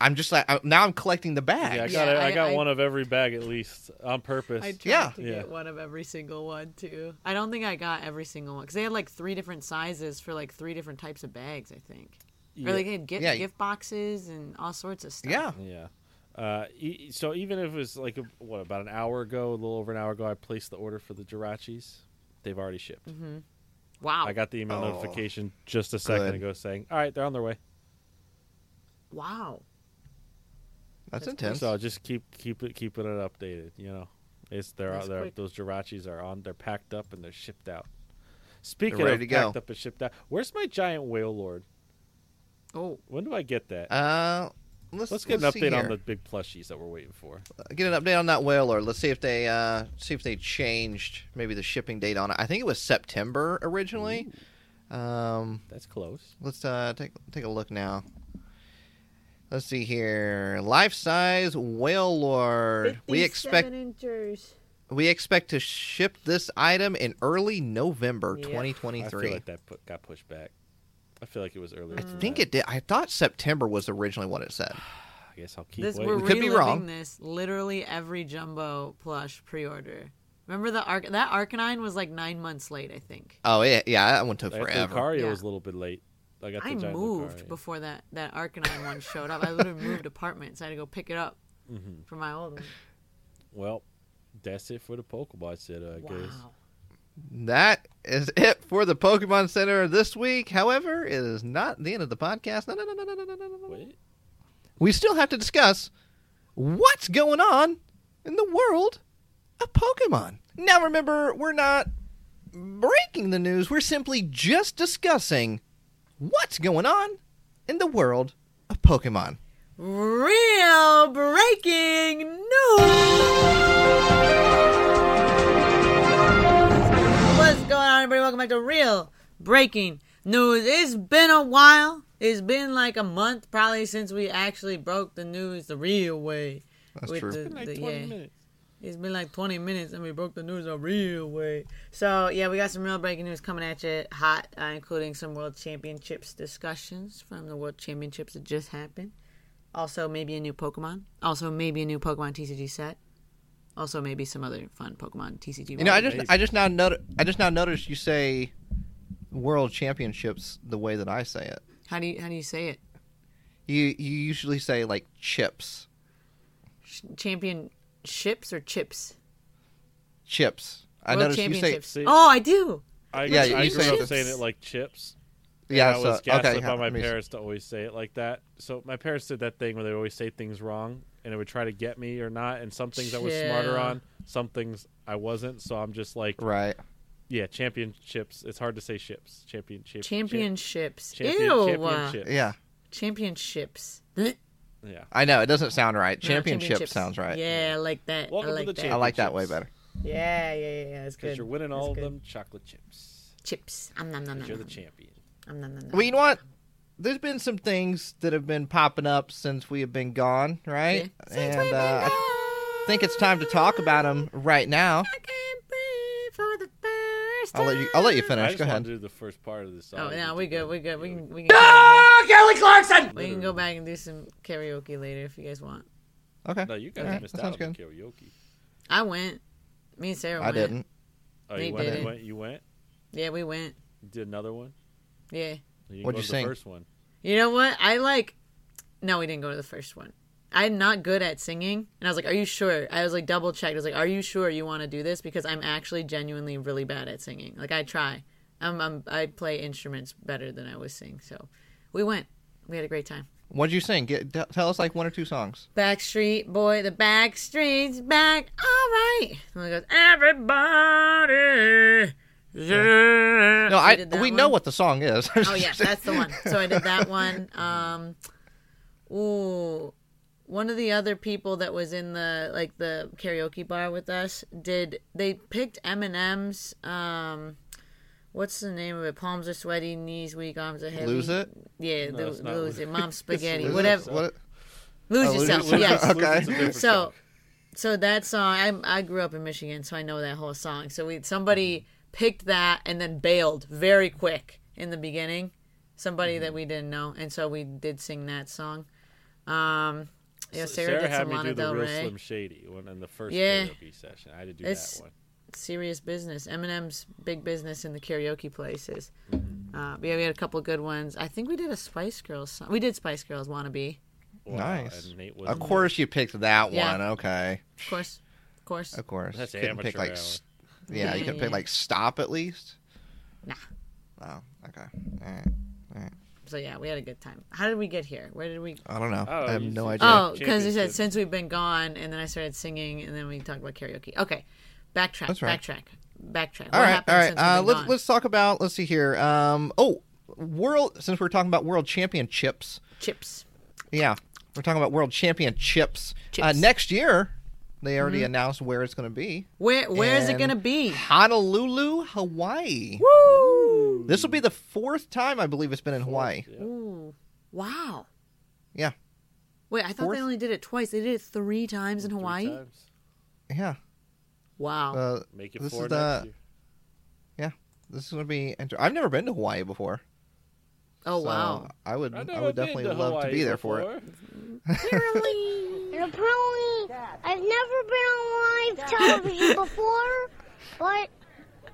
I'm just like I- now I'm collecting the bags. yeah. I Yeah, got I, I- got I- one of every bag at least on purpose. I tried Yeah. to Yeah. get one of every single one too. I don't think I got every single one because they had like three different sizes for like three different types of bags. I think, yeah. or like they had gift, Yeah. gift boxes and all sorts of stuff. yeah. yeah. Uh, e- so even if it was like a, what about an hour ago, a little over an hour ago, I placed the order for the Jirachis. They've already shipped. Wow. I got the email Oh, notification just a second good. ago saying, "All right, they're on their way." wow. That's, That's intense. So just keep keep it keeping it updated. You know, it's they're, That's they're quick. those Jirachis are on. They're packed up and they're shipped out. Speaking They're of ready to go. packed up and shipped out, where's my giant whale lord? Oh, When do I get that? Uh, let's let's get an update on the big plushies that we're waiting for. get an update on that whale lord. Let's see if they uh see if they changed maybe the shipping date on it. I think it was September originally. Um, That's close. let's uh take take a look now. Let's see here. Life size whale lord. We expect inches. we expect to ship this item in early November Yeah. 2023. I feel like that put, got pushed back. I feel like it was earlier. I than think that. it did. I thought September was originally what it said. I guess I'll keep This waiting. we're We could be wrong. this. Literally every jumbo plush pre-order. Remember the arc? That Arcanine was like nine months late. I think. Oh yeah, yeah, that one took That forever. Lucario Yeah. was a little bit late. I got the I giant moved Lucario. before that that Arcanine one showed up. I literally moved apartments. I had to go pick it up Mhm. for my old one. Well, that's it for the Pokeball set, I guess that is it for the Pokemon Center this week. However, it is not the end of the podcast. No, no, no, no, no, no, no, no. Wait. We still have to discuss what's going on in the world of Pokemon. Now, remember, we're not breaking the news. We're simply just discussing what's going on in the world of Pokemon. Real breaking news! On, everybody? Welcome back to Real Breaking News. It's been a while. It's been like a month probably since we actually broke the news the real way. That's With true. the- Been like the- 20 yeah. minutes. It's been like 20 minutes and we broke the news a real way. So, yeah, we got some real breaking news coming at you hot, uh, including some World Championships discussions from the World Championships that just happened. Also, maybe a new Pokemon. Also, maybe a new Pokemon TCG set. Also, maybe some other fun Pokemon TCG. You know, I just, I just now noticed, I just now noticed you say World Championships the way that I say it. how do you how do you say it? You, you usually say like chips, Sh- Championships or chips? chips. I World noticed you say, Championships. See- oh, I do. I, Yeah, I you grew say up chips. saying it like chips. yeah. and I So was gassed okay, up by my let me- parents to always say it like that. So my parents did that thing where they always say things wrong, and it would try to get me or not. And some things I was smarter Yeah. on, some things I wasn't. So I'm just like, Right. yeah, championships. It's hard to say ships. Championship. Championships. Champion, Ew. championships. Yeah. Championships. Yeah. I know it doesn't sound right. No, Championship championships. sounds right. Yeah, I like that. Welcome I to like the that. I like that way better. Yeah, yeah, yeah, yeah. It's Because good. you're winning That's all good. of them chocolate chips. Chips. Um, nom, nom, 'Cause nom, you're the nom. champion. Um, nom, nom, nom. Well, you know what? There's been some things that have been popping up since we have been gone, right? Yeah. Since we've And been uh, I think it's time to talk about them right now. I can't breathe for the first I'll let you. I'll let you I finish. just Go ahead. to do the first part of the song. Oh, yeah, we good. We good. We can. We can. Kelly Clarkson. We can go back and do some karaoke later if you guys want. Okay. No, you guys Alright, missed out sounds on good. karaoke. I went. Me and Sarah I went. didn't. Oh, They you went, did you went. You went. Yeah, we went. You did another one. Yeah. You What'd you to sing? The first one. You know what? I like. No, we didn't go to the first one. I'm not good at singing, and I was like, "Are you sure?" I was like double checked. I was like, "Are you sure you want to do this?" Because I'm actually genuinely really bad at singing. Like I try. I'm, I'm I play instruments better than I was sing. So, we went. We had a great time. What'd you sing? Get, t- tell us like one or two songs. Backstreet Boy, the Backstreet's back. All right. And it goes, everybody. Yeah. No, So I. did that We know what the song is. Oh yeah, that's the one. So I did that one. Um, ooh, one of the other people that was in the like the karaoke bar with us did. They picked Eminem's. Um, what's the name of it? Palms are sweaty, knees weak, arms are heavy. Lose it. Yeah, No, lo- lose Lose it. Mom's spaghetti. Lose it? Whatever. What? Lose Oh, Lose yourself. It, Lose yes. Okay. It's a different So, song. so that song, I I grew up in Michigan, so I know that whole song. So we somebody picked that and then bailed very quick in the beginning. Somebody Mm-hmm. that we didn't know, and so we did sing that song. Um, yeah, S- Sarah, did had some me Lana do the Del real Rey. Slim Shady one in the first Yeah. karaoke session. I had to do It's- that one. Serious business. Eminem's big business in the karaoke places. Mm-hmm. Uh, yeah, we had a couple good ones. I think we did a Spice Girls song. We did Spice Girls "Wanna Be." Wow, Nice. and Nate was Of course, you picked that Yeah. one. Okay, Of course, of course. of course. That's couldn't pick amateur like, hour. S- yeah, you could Yeah. pick like stop at least. Nah. Oh, okay. All right. So yeah, we had a good time. How did we get here? Where did we? I don't know. Oh, I have no idea. Oh, because you said since we've been gone, and then I started singing, and then we talked about karaoke. Okay, backtrack, That's right. backtrack, backtrack. All what right. All right. since we've Uh, been let's gone? let's talk about. Let's see here. Um. Oh, world. Since we're talking about world championships, chips. yeah, we're talking about world championships. Uh, Chips. Mm-hmm. next year, they already announced where it's going to be. Where where is it gonna be? Honolulu, Hawaii. Woo! This will be the fourth time I believe it's been in Hawaii. Ooh, wow. Yeah. Wait, I thought Fourth? they only did it twice. They did it three times in Three Hawaii. times. Yeah. Wow. Uh, Make it This four is next the- year. this is going to be. Inter- I've never been to Hawaii before. oh so wow. I would. I've I would definitely to love to be there for it. Before. And apparently, I've never been on live television before, but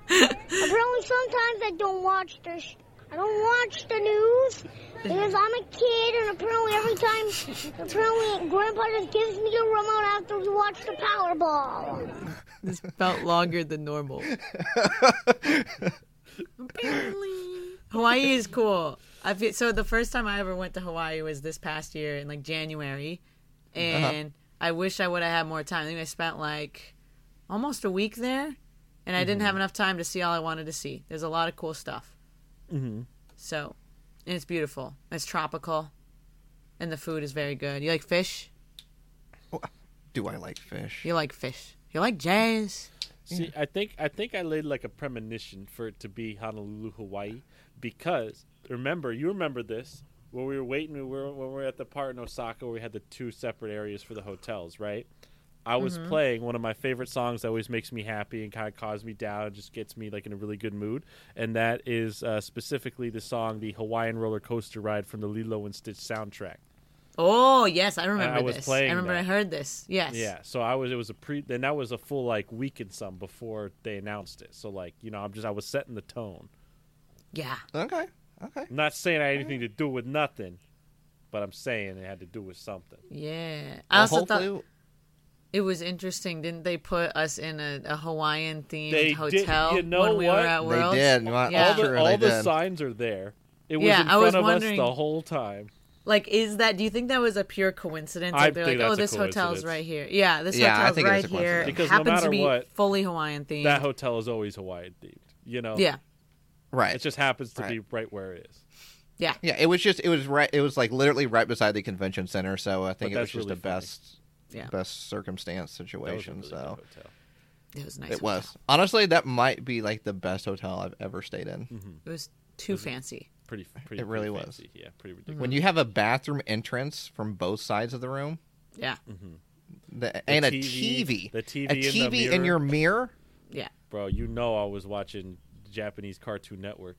apparently sometimes I don't watch the sh- I don't watch the news because I'm a kid, and apparently every time, apparently Grandpa just gives me the remote after we watch the Powerball. This felt longer than normal. Apparently. Hawaii is cool. I feel so. The first time I ever went to Hawaii was this past year in like January, and I wish I would have had more time. I think I spent like almost a week there, and I didn't have enough time to see all I wanted to see. There's a lot of cool stuff. Mm-hmm. So, and it's beautiful. It's tropical, and the food is very good. You like fish? Do I like fish? You like fish? You like jazz? See, I think I think I laid like a premonition for it to be Honolulu, Hawaii, because remember, you remember this when we were waiting, we were when we were at the part in Osaka where we had the two separate areas for the hotels, right? I was Mm-hmm. playing one of my favorite songs that always makes me happy and kind of calms me down, and just gets me like in a really good mood, and that is uh, specifically the song "The Hawaiian Roller Coaster Ride" from the Lilo and Stitch soundtrack. Oh yes, I remember I was this. playing I remember that. I heard this. Yes. Yeah, so I was it was a pre then that was a full like week and some before they announced it. So like you know I'm just I was setting the tone. Yeah. Okay. Okay. I'm not saying I had anything to do with nothing, but I'm saying it had to do with something. Yeah. I also hopefully, thought it was interesting. Didn't they put us in a, a Hawaiian themed They did- hotel you know when we what? were at Worlds? they did. Well, Yeah. all the, sure all they the signs are there. It was Yeah, in I was of wondering- us the whole time. Like, is that? Do you think that was a pure coincidence? I Like, they're think like, oh, this a hotel's right here. Yeah, this Yeah, I hotel's think right here. coincidence. Because no happens matter to be what, fully Hawaiian themed. That hotel is always Hawaiian themed. You know. yeah. Right. It just happens to Right. be right where it is. Yeah. Yeah, it was just it was right. It was like literally right beside the convention center. So I think But it was just really a funny. best Yeah. best circumstance That was a situation. really good so hotel. It was nice. it was honestly that might be like the best hotel I've ever stayed in. Mm-hmm. It was too fancy. Pretty, pretty. It really pretty was. fancy. Yeah, pretty ridiculous. When you have a bathroom entrance from both sides of the room, Yeah. the, and a TV TV, the TV a in the TV in mirror. your mirror. Yeah. Bro, you know I was watching Japanese Cartoon Network.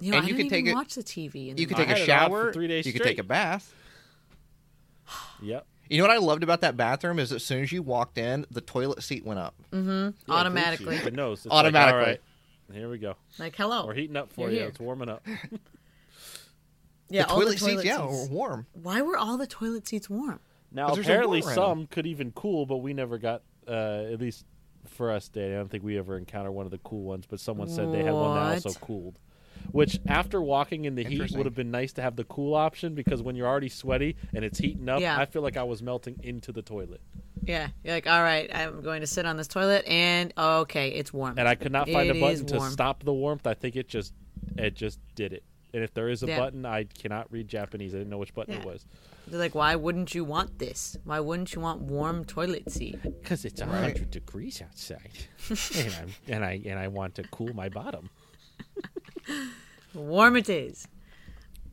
You know, And I you didn't could take even it- watch the TV. In You could the I take a had for shower. three days you could take a bath. Yep. You know what I loved about that bathroom is as soon as you walked in, the toilet seat went up. Yeah, Automatically. Gucci. It knows. It's Automatically. Like, all right, here we go. Like, hello. We're heating up for You're you. here. It's warming up. yeah, the all toilet, the toilet seats, yeah, seats. were warm. Why were all the toilet seats warm? Now, 'Cause there's a apparently, war around 'em. some could even cool, but we never got. Uh, at least for us, Dani, I don't think we ever encountered one of the cool ones. But someone said they had one that also cooled. Which, after walking in the heat, would have been nice to have the cool option because when you're already sweaty and it's heating up, Yeah. I feel like I was melting into the toilet, Yeah, you're like, all right, I'm going to sit on this toilet, and okay, it's warm. and I could not find It a button to stop the warmth. I think it just, it just did it. And if there is a Yeah. button, I cannot read Japanese. I didn't know which button it was. They're like, why wouldn't you want this? Why wouldn't you want warm toilet seat? Because it's a Right. hundred degrees outside, and, I'm, and I and I want to cool my bottom. Warm it is.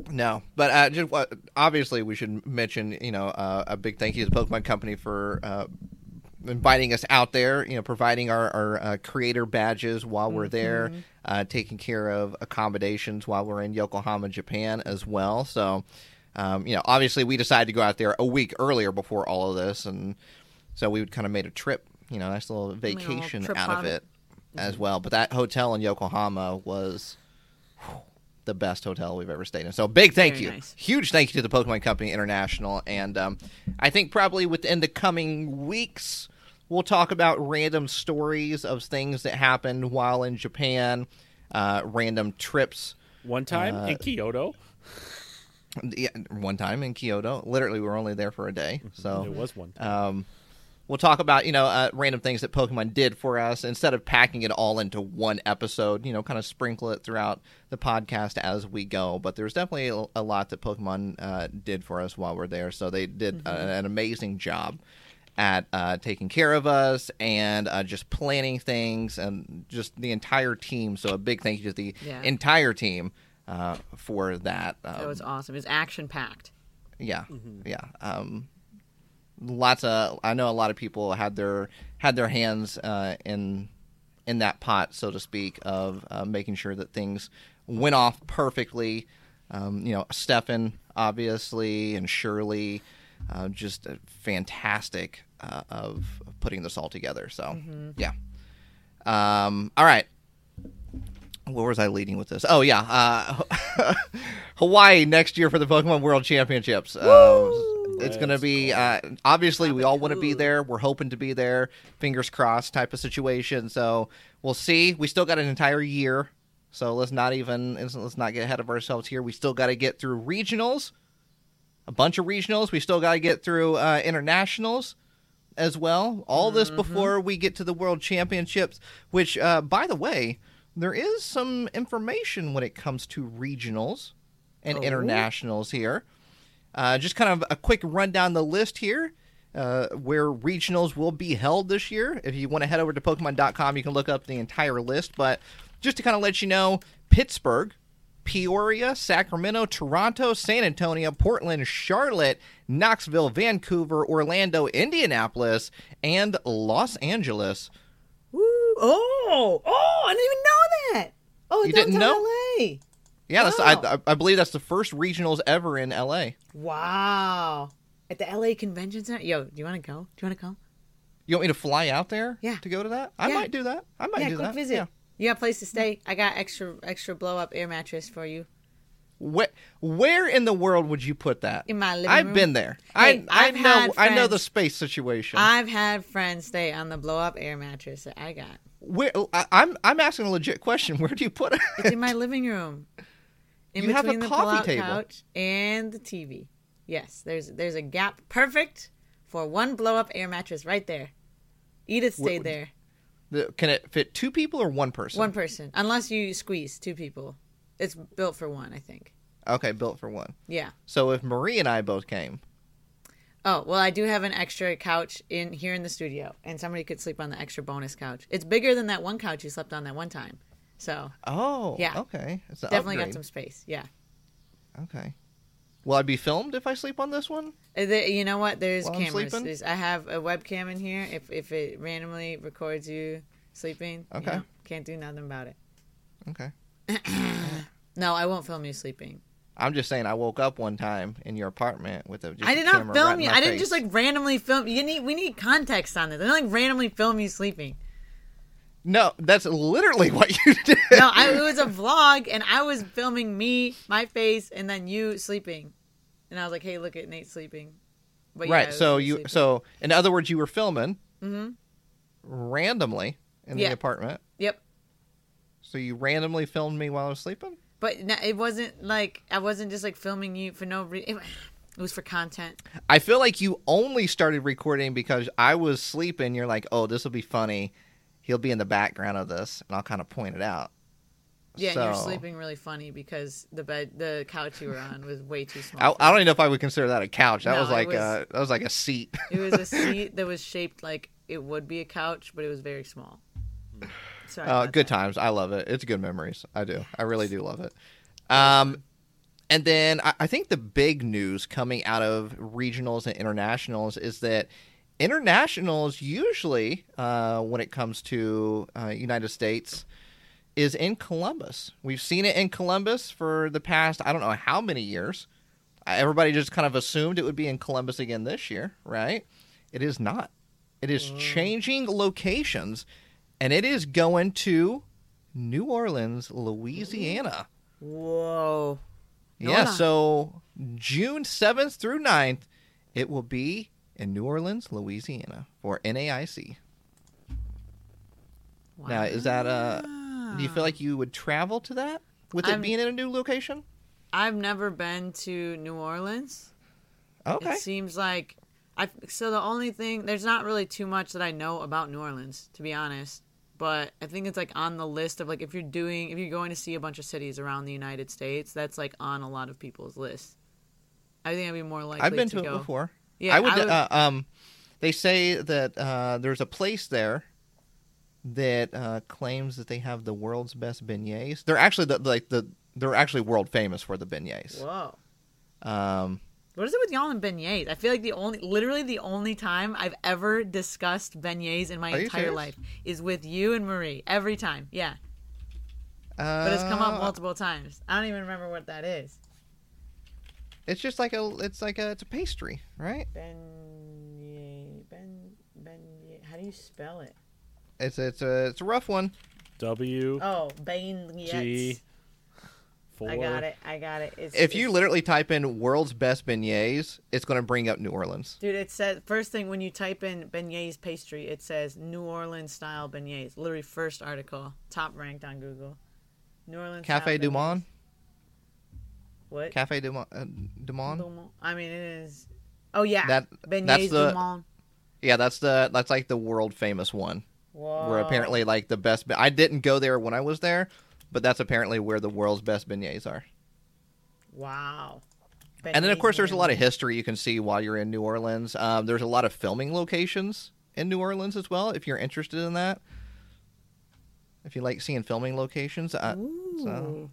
No, but uh, just what obviously we should mention, you know, uh, a big thank you to the Pokemon Company for uh, inviting us out there. You know, providing our, our uh, creator badges while we're there, uh, taking care of accommodations while we're in Yokohama, Japan, as well. So, um, you know, obviously we decided to go out there a week earlier before all of this, and so we kind of made a trip. You know, nice little little vacation trip out out of of it as well. But that hotel in Yokohama was the the best hotel we've ever stayed in. So big thank Very you, nice. huge thank you to the Pokemon Company International, and um, I think probably within the coming weeks we'll talk about random stories of things that happened while in Japan, uh, random trips. One time Uh, in Kyoto, Yeah, one time in Kyoto, literally we were only there for a day, so it was one. Time. um, we'll talk about you know uh, random things that Pokemon did for us instead of packing it all into one episode. You know, kind of sprinkle it throughout the podcast as we go. But there's definitely a, a lot that Pokemon uh, did for us while we're there. So they did a- an amazing job at uh, taking care of us and uh, just planning things and just the entire team. So a big thank you to the Yeah. entire team uh, for that. That Um, was awesome. It's action packed. yeah, yeah. Um, lots of I know a lot of people had their had their hands uh, in in that pot, so to speak, of uh, making sure that things went off perfectly. Um, you know, Stefan obviously and Shirley, uh, just uh, fantastic uh, of of putting this all together. So yeah. Um, all right. Where was I leading with this? Oh yeah, uh, Hawaii next year for the Pokemon World Championships. Uh, it's going to be uh, obviously we all want to be there. We're hoping to be there. Fingers crossed, type of situation. So we'll see. We still got an entire year, so let's not even let's not get ahead of ourselves here. We still got to get through regionals, a bunch of regionals. We still got to get through uh, internationals as well. All this before we get to the World Championships, which, uh, by the way, there is some information when it comes to regionals and Oh. internationals here. Uh, just kind of a quick rundown the list here. Uh, where regionals will be held this year. If you want to head over to Pokemon.com, you can look up the entire list. But just to kind of let you know, Pittsburgh, Peoria, Sacramento, Toronto, San Antonio, Portland, Charlotte, Knoxville, Vancouver, Orlando, Indianapolis, and Los Angeles. Oh, oh! I didn't even know that. Oh, You didn't know? LA. Yeah, that's, Wow. Oh. I, I believe that's the first regionals ever in LA. Wow! At the LA Convention Center. Yo, do you want to go? Do you want to go? You want me to fly out there Yeah. to go to that? I Yeah. might do that. I might yeah, do quick that. visit. Yeah. You got a place to stay? I got extra extra blow up air mattress for you Where, where in the world would you put that? in my living I've room. been there. Hey, I, I I've know. had I know the space situation. I've had friends stay on the blow up air mattress that I got. Where oh, I, I'm I'm asking a legit question. Where do you put it? It's in my living room. In You have a between the coffee table. couch and the TV. Yes, there's there's a gap perfect for one blow up air mattress right there. Edith stayed Wh- there. The- Can it fit two people or one person? One person, unless you squeeze two people. It's built for one, I think. Okay, built for one. Yeah. So if Marie and I both came, Oh well, I do have an extra couch in here in the studio, and somebody could sleep on the extra bonus couch. It's bigger than that one couch you slept on that one time, so oh, Yeah. okay, it's definitely got some space. Yeah. Okay, will I be filmed if I sleep on this one? Uh, You know what? There's While cameras. There's, I have a webcam in here. If if it randomly records you sleeping, you Okay. know, can't do nothing about it. Okay, No, I won't film you sleeping. I'm just saying I woke up one time in your apartment with a. I a did not camera film right you. I didn't just like randomly film. You need we need context on this. I didn't like randomly film you sleeping. No, that's literally what you did. No, I, it was a vlog, and I was filming me, my face, and then you sleeping. And I was like, "Hey, look at Nate sleeping." But yeah, right. So you. sleeping. So in other words, you were filming Mhm. randomly in Yeah. the apartment. Yep. So you randomly filmed me while I was sleeping. But it wasn't like I wasn't just like filming you for no reason. It, it was for content. I feel like you only started recording because I was sleeping. You're like, oh, this will be funny. He'll be in the background of this, and I'll kind of point it out. Yeah, and you're sleeping really funny because the bed, the couch you were on was way too small. I, I don't even know if I would consider that a couch. That No, was like uh, was- a that was like a seat. It was a seat that was shaped like it would be a couch, but it was very small. Hmm. Sorry. Uh, good that. times. I love it. It's good memories. I do. I really do love it. Um, and then I, I think the big news coming out of regionals and internationals is that internationals usually, uh, when it comes to uh, United States, is in Columbus. We've seen it in Columbus for the past I don't know how many years. Everybody just kind of assumed it would be in Columbus again this year, right? It is not. It is changing locations, and it is going to New Orleans, Louisiana. Whoa. Yeah, so June 7th through 9th, it will be in New Orleans, Louisiana for NAIC. Wow. Now, is that uh do you feel like you would travel to that with it I'm- being in a new location? I've never been to New Orleans. Okay. It seems like I. So the only thing there's not really too much that I know about New Orleans, to be honest. But I think it's like on the list of like if you're doing if you're going to see a bunch of cities around the United States, that's like on a lot of people's lists. I think I'd be more likely. I've been to, to it go. before. Yeah, I would, I would- Uh, um they say that uh there's a place there that uh claims that they have the world's best beignets. They're actually the, like the they're actually world famous for the beignets. Wow. Um What is it with y'all and beignets? I feel like the only, literally the only time I've ever discussed beignets in my Are entire life is with you and Marie. Every time, yeah. But it's come uh, up multiple times. I don't even remember what that is. It's just like a it's like a it's a pastry, right? Beignet, ben, beignet. How do you spell it? It's it's a it's a rough one. W Oh, beignets. G four. I got it. I got it. It's, If you literally type in world's best beignets, it's going to bring up New Orleans. Dude, it says first thing when you type in beignets pastry, it says New Orleans style beignets. Literally first article, top ranked on Google. New Orleans Cafe style Du beignets. Monde, What? Cafe Du Monde, uh, Du Monde? I mean, it is. Oh yeah, That- beignets that's the- Du Monde. Yeah, that's the that's like the world famous one. Whoa. Where apparently like the best. be- I didn't go there when I was there, but that's apparently where the world's best beignets are. Wow. And then of course there's a lot of history you can see while you're in New Orleans. Um, there's a lot of filming locations in New Orleans as well. If you're interested in that, if you like seeing filming locations, uh, so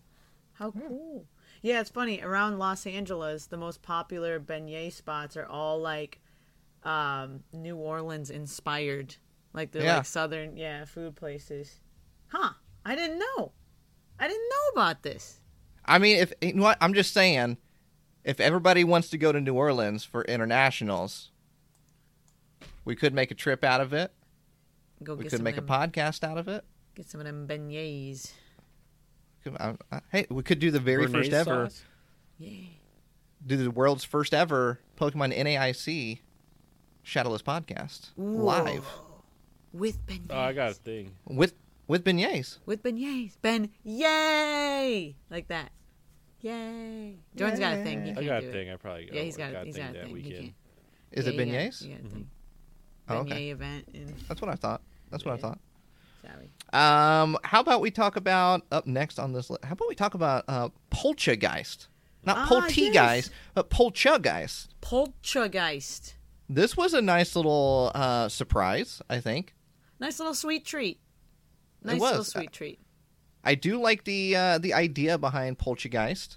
How cool. Yeah, it's funny. Around Los Angeles, the most popular beignet spots are all like um, New Orleans inspired. Like they're Yeah. like southern, yeah, food places. Huh. I didn't know. I didn't know about this. I mean, if you know what, I'm just saying, if everybody wants to go to New Orleans for internationals, we could make a trip out of it. Go We get could some make a podcast out of it. Get some of them beignets. Could- Hey, we could do the very Béarnaise first ever, sauce? Yeah. do the world's first ever Pokemon NAIC Shadowless podcast live With beignets. Oh, I got a thing. with with beignets. With beignets. Ben, yay! Like that. Yay. Jordan's got a thing. He I can't got do a it. thing. I probably Yeah, he's got, got he's thing got a that thing. He weekend. can't. Is Yeah, it he got- beignets? he got a thing. Oh, Beignet okay. event in That's what I thought. That's what I thought. Sorry. Um, how about we talk about up next on this? Li- how about we talk about uh, Poltchageist? Not Ah, Poltergeist, yes. but Poltchageist. Poltchageist. This was a nice little uh, surprise, I think. Nice little sweet treat. Nice was. little sweet treat. I do like the uh, the idea behind Poltchageist.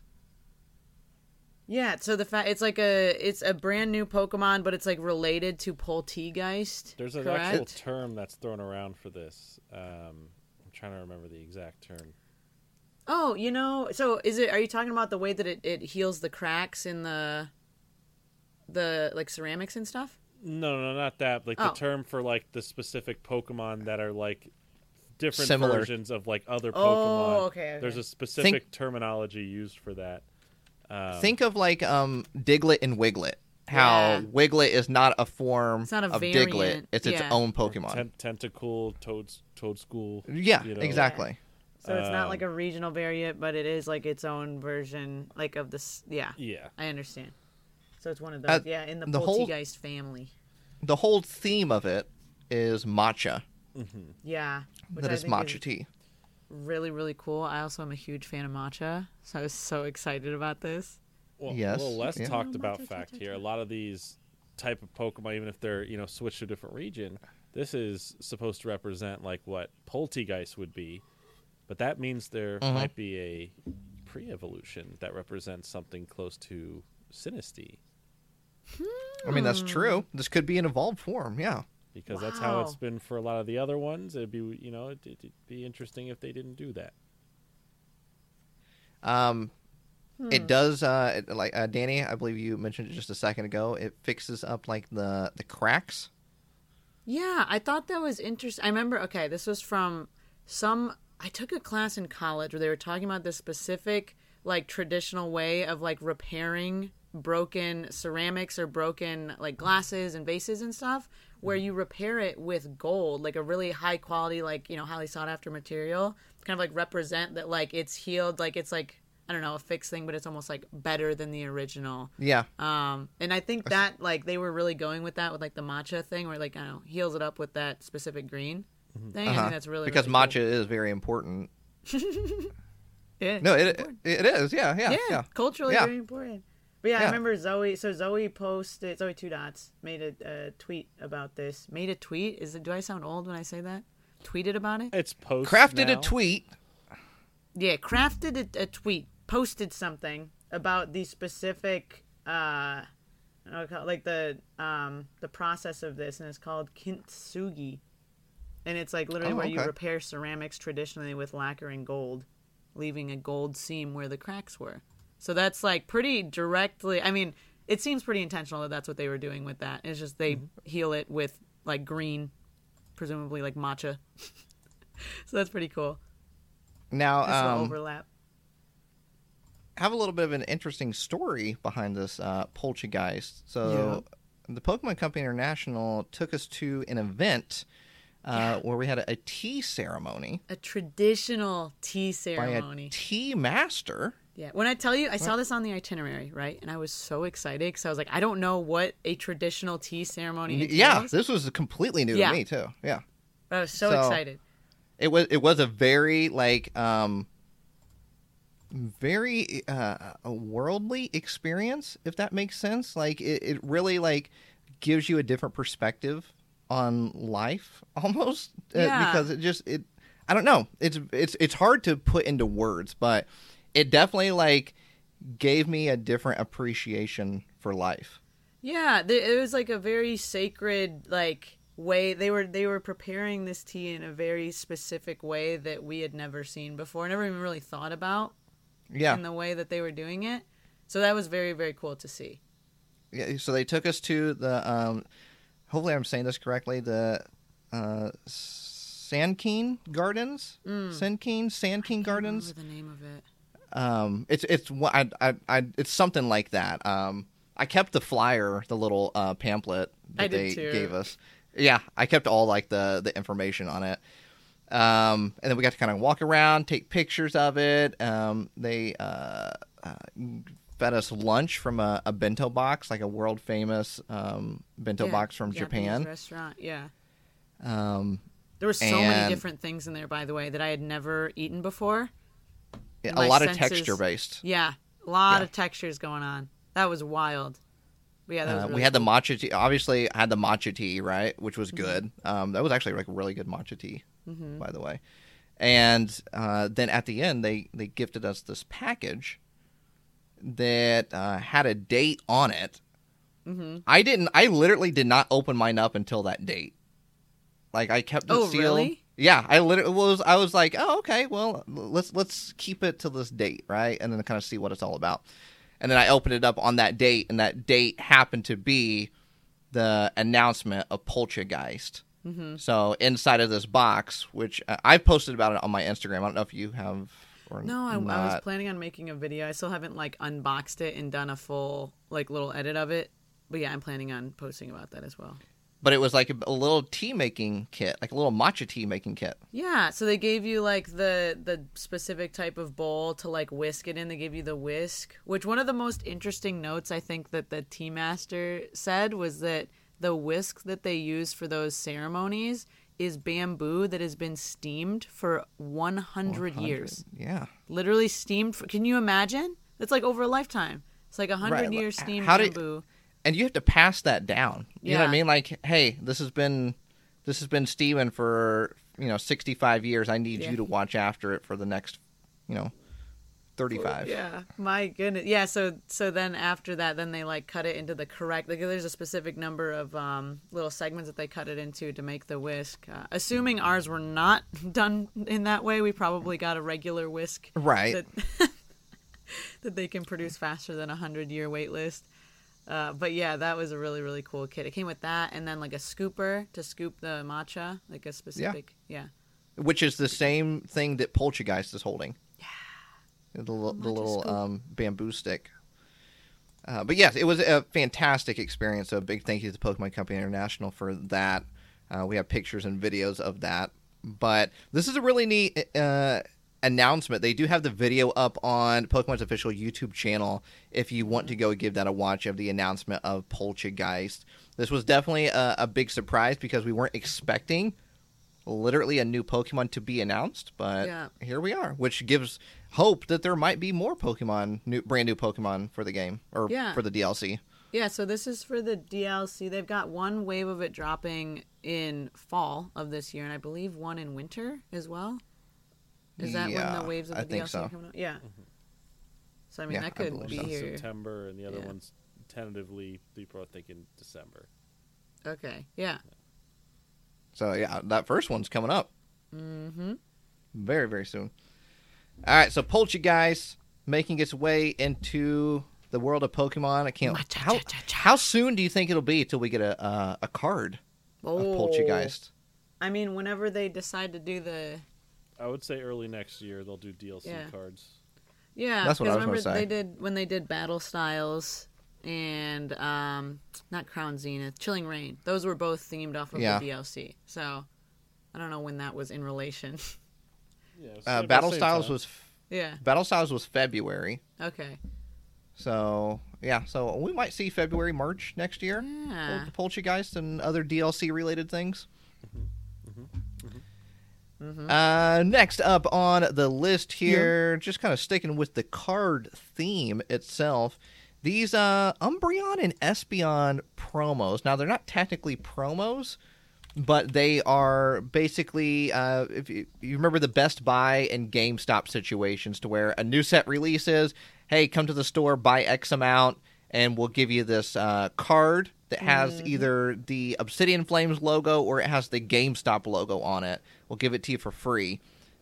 Yeah, so the fact it's like a it's a brand new Pokemon, but it's like related to Polteageist. There's an correct? actual term that's thrown around for this. Um, I'm trying to remember the exact term. Oh, you know, so is it? Are you talking about the way that it, it heals the cracks in the the like ceramics and stuff? No, no, not that. Like Oh. the term for like the specific Pokemon that are like different Similar. versions of like other Oh, Pokemon. okay, okay. There's a specific terminology used for that. Um, Think of like um, Diglett and Wiglett. How Yeah. Wiglett is not a form It's not a of Diglett; variant, it's its yeah. own or Pokemon. ten- Tentacool, toads, Toedscool. yeah, you know. exactly. So it's not like Um, a regional variant, but it is like its own version, like of this. Yeah, Yeah. I understand. So it's one of those. Uh, yeah, in the, the whole- Polteageist family. The whole theme of it is matcha. Yeah, which that I is think matcha tea. really really cool. I also am a huge fan of matcha, so I was so excited about this. Well, Yes, A little less yeah. talked about fact here. A lot of these type of Pokemon, even if they're you know switched to a different region, this is supposed to represent like what Polteageist would be, but that means there Mhm. might be a pre-evolution that represents something close to Sinistea, I mean, that's true. This could be an evolved form. Yeah. Because that's how it's been for a lot of the other ones. It'd be you know it'd, it'd be interesting if they didn't do that. Um, Hmm. it does. Uh, it- like uh, Dani, I believe you mentioned it just a second ago. It fixes up like the the cracks. Yeah, I thought that was interesting. I remember. Okay, this was from some I took a class in college where they were talking about this specific like traditional way of like repairing broken ceramics or broken like glasses and vases and stuff where you repair it with gold like a really high quality like you know highly sought after material kind of like represent that like it's healed like it's like i don't know a fixed thing but it's almost like better than the original Yeah. um and i think that like they were really going with that with like the matcha thing where like i don't know heals it up with that specific green thing i Uh-huh. think that's really because really cool. matcha is very important. Yeah, No, it important. it is. Yeah, yeah, yeah, yeah. culturally Yeah. very important. But yeah, I remember Zoe. So Zoe posted Zoe Two Dots made a, a tweet about this. Made a tweet. Is it? Do I sound old when I say that? Tweeted about it. It's post. Crafted now. a tweet. Yeah, crafted a, a tweet, posted something about the specific, uh, I don't know, call- like the um the process of this, and it's called kintsugi, and it's like literally Oh, where you repair ceramics traditionally with lacquer and gold, leaving a gold seam where the cracks were. So that's like pretty directly. I mean, it seems pretty intentional that that's what they were doing with that. It's just they heal it with like green, presumably like matcha. so that's pretty cool. Now, um, overlap. have a little bit of an interesting story behind this uh, Poltchageist. So, the Pokemon Company International took us to an event uh, where we had a, a tea ceremony a traditional tea ceremony. by a tea master. Yeah. When I tell you, I saw this on the itinerary, right? And I was so excited because I was like, I don't know what a traditional tea ceremony entails. Yeah, this was completely new Yeah. to me too. Yeah. but I was so, So- excited. it was it was a very like um very uh a worldly experience if that makes sense like it, it really like gives you a different perspective on life almost uh, because it just it i don't know it's it's it's hard to put into words but it definitely like gave me a different appreciation for life Yeah, th- it was like a very sacred like way they were they were preparing this tea in a very specific way that we had never seen before, never even really thought about yeah in the way that they were doing it. So that was very very cool to see. yeah, so they took us to the um hopefully i'm saying this correctly the uh Sankeen Gardens, Mm. Sankeen, Sankeen Gardens. Remember the name of it? Um, it's it's I, I I it's something like that. Um, I kept the flyer, the little uh, pamphlet that they too. gave us. Yeah, I kept all like the the information on it. Um, and then we got to kind of walk around, take pictures of it. Um, they uh, uh, fed us lunch from a, a bento box, like a world famous um, bento Yeah, box from Japanese Japan. restaurant. Yeah. Um, There were so many different things in there, by the way, that I had never eaten before. A My lot of texture based. Yeah, a lot Yeah. of textures going on. That was wild. Yeah, that was Uh, really we had the matcha tea. Obviously, I had the matcha tea, right, which was Mm-hmm. good. Um, that was actually like really good matcha tea, by the way. And uh, then at the end, they they gifted us this package that uh, had a date on it. Mm-hmm. I didn't. I literally did not open mine up until that date. Like I kept it Oh, sealed. really? Yeah, I literally was. I was like, oh, okay. Well, let's let's keep it to this date, right? And then kind of see what it's all about. And then I opened it up on that date, and that date happened to be the announcement of Poltchageist. Mm-hmm. So inside of this box, which uh, I posted about it on my Instagram. I don't know if you have or No, I, I was planning on making a video. I still haven't like unboxed it and done a full like little edit of it. But yeah, I'm planning on posting about that as well. But it was like a, a little tea making kit, like a little matcha tea making kit. Yeah, so they gave you like the the specific type of bowl to like whisk it in. They gave you the whisk, which one of the most interesting notes I think that the tea master said was that the whisk that they use for those ceremonies is bamboo that has been steamed for 100 years. Yeah. Literally steamed for Can you imagine? It's like over a lifetime. It's like a 100 Right, years steamed how did- bamboo. And you have to pass that down. You know what I mean? Like, hey, this has been this has been steaming for you know sixty five years. I need Yeah. you to watch after it for the next, you know, thirty five. Yeah, my goodness. Yeah, so so then after that, then they like cut it into the correct. Like, there's a specific number of um, little segments that they cut it into to make the whisk. Uh, assuming ours were not done in that way, we probably got a regular whisk Right. that that they can produce faster than a hundred year wait list. Uh, but yeah, that was a really really cool kit. It came with that, and then like a scooper to scoop the matcha, like a specific. Yeah. which is the same thing that Poltchageist is holding. Yeah, the, the little um, bamboo stick. Uh, but yes, it was a fantastic experience. So a big thank you to Pokemon Company International for that. Uh, we have pictures and videos of that. But this is a really neat uh, announcement. They do have the video up on Pokemon's official YouTube channel if you want to go give that a watch of the announcement of Poltchageist. This was definitely a, a big surprise because we weren't expecting literally a new Pokemon to be announced, but Yeah. here we are, which gives hope that there might be more Pokemon, new, brand new Pokemon for the game or Yeah. for the DLC. Yeah, so this is for the DLC. They've got one wave of it dropping in fall of this year, and I believe one in winter as well. Is that when the waves of I the think DLC so. are coming out? Yeah. So I mean, Yeah, that could believe be so. here. September, and the other Yeah. one's tentatively people are thinking December. Okay. Yeah. So yeah, that first one's coming up Mm-hmm. very very soon. All right, so Poltchageist making its way into the world of Pokemon. I can't. How, how soon do you think it'll be till we get a uh, a card Oh. of Poltchageist? I mean, whenever they decide to do the I would say early next year they'll do DLC Yeah. cards. Yeah, That's what I was remember gonna say. they did when they did Battle Styles and um, not Crown Zenith, Chilling Reign. Those were both themed off of Yeah. the DLC. So I don't know when that was in relation. Yeah, it's Uh, Battle Styles time. was yeah. Battle Styles was February. Okay. So yeah, so we might see February, March next year. Yeah. Pol- Poltchageist and other DLC related things. Uh, next up on the list here, just kind of sticking with the card theme itself. These uh, Umbreon and Espeon promos. Now they're not technically promos, but they are basically uh, if you, you remember the Best Buy and GameStop situations, to where a new set releases, hey, come to the store, buy X amount, and we'll give you this uh, card that has either the Obsidian Flames logo or it has the GameStop logo on it. We'll give it to you for free.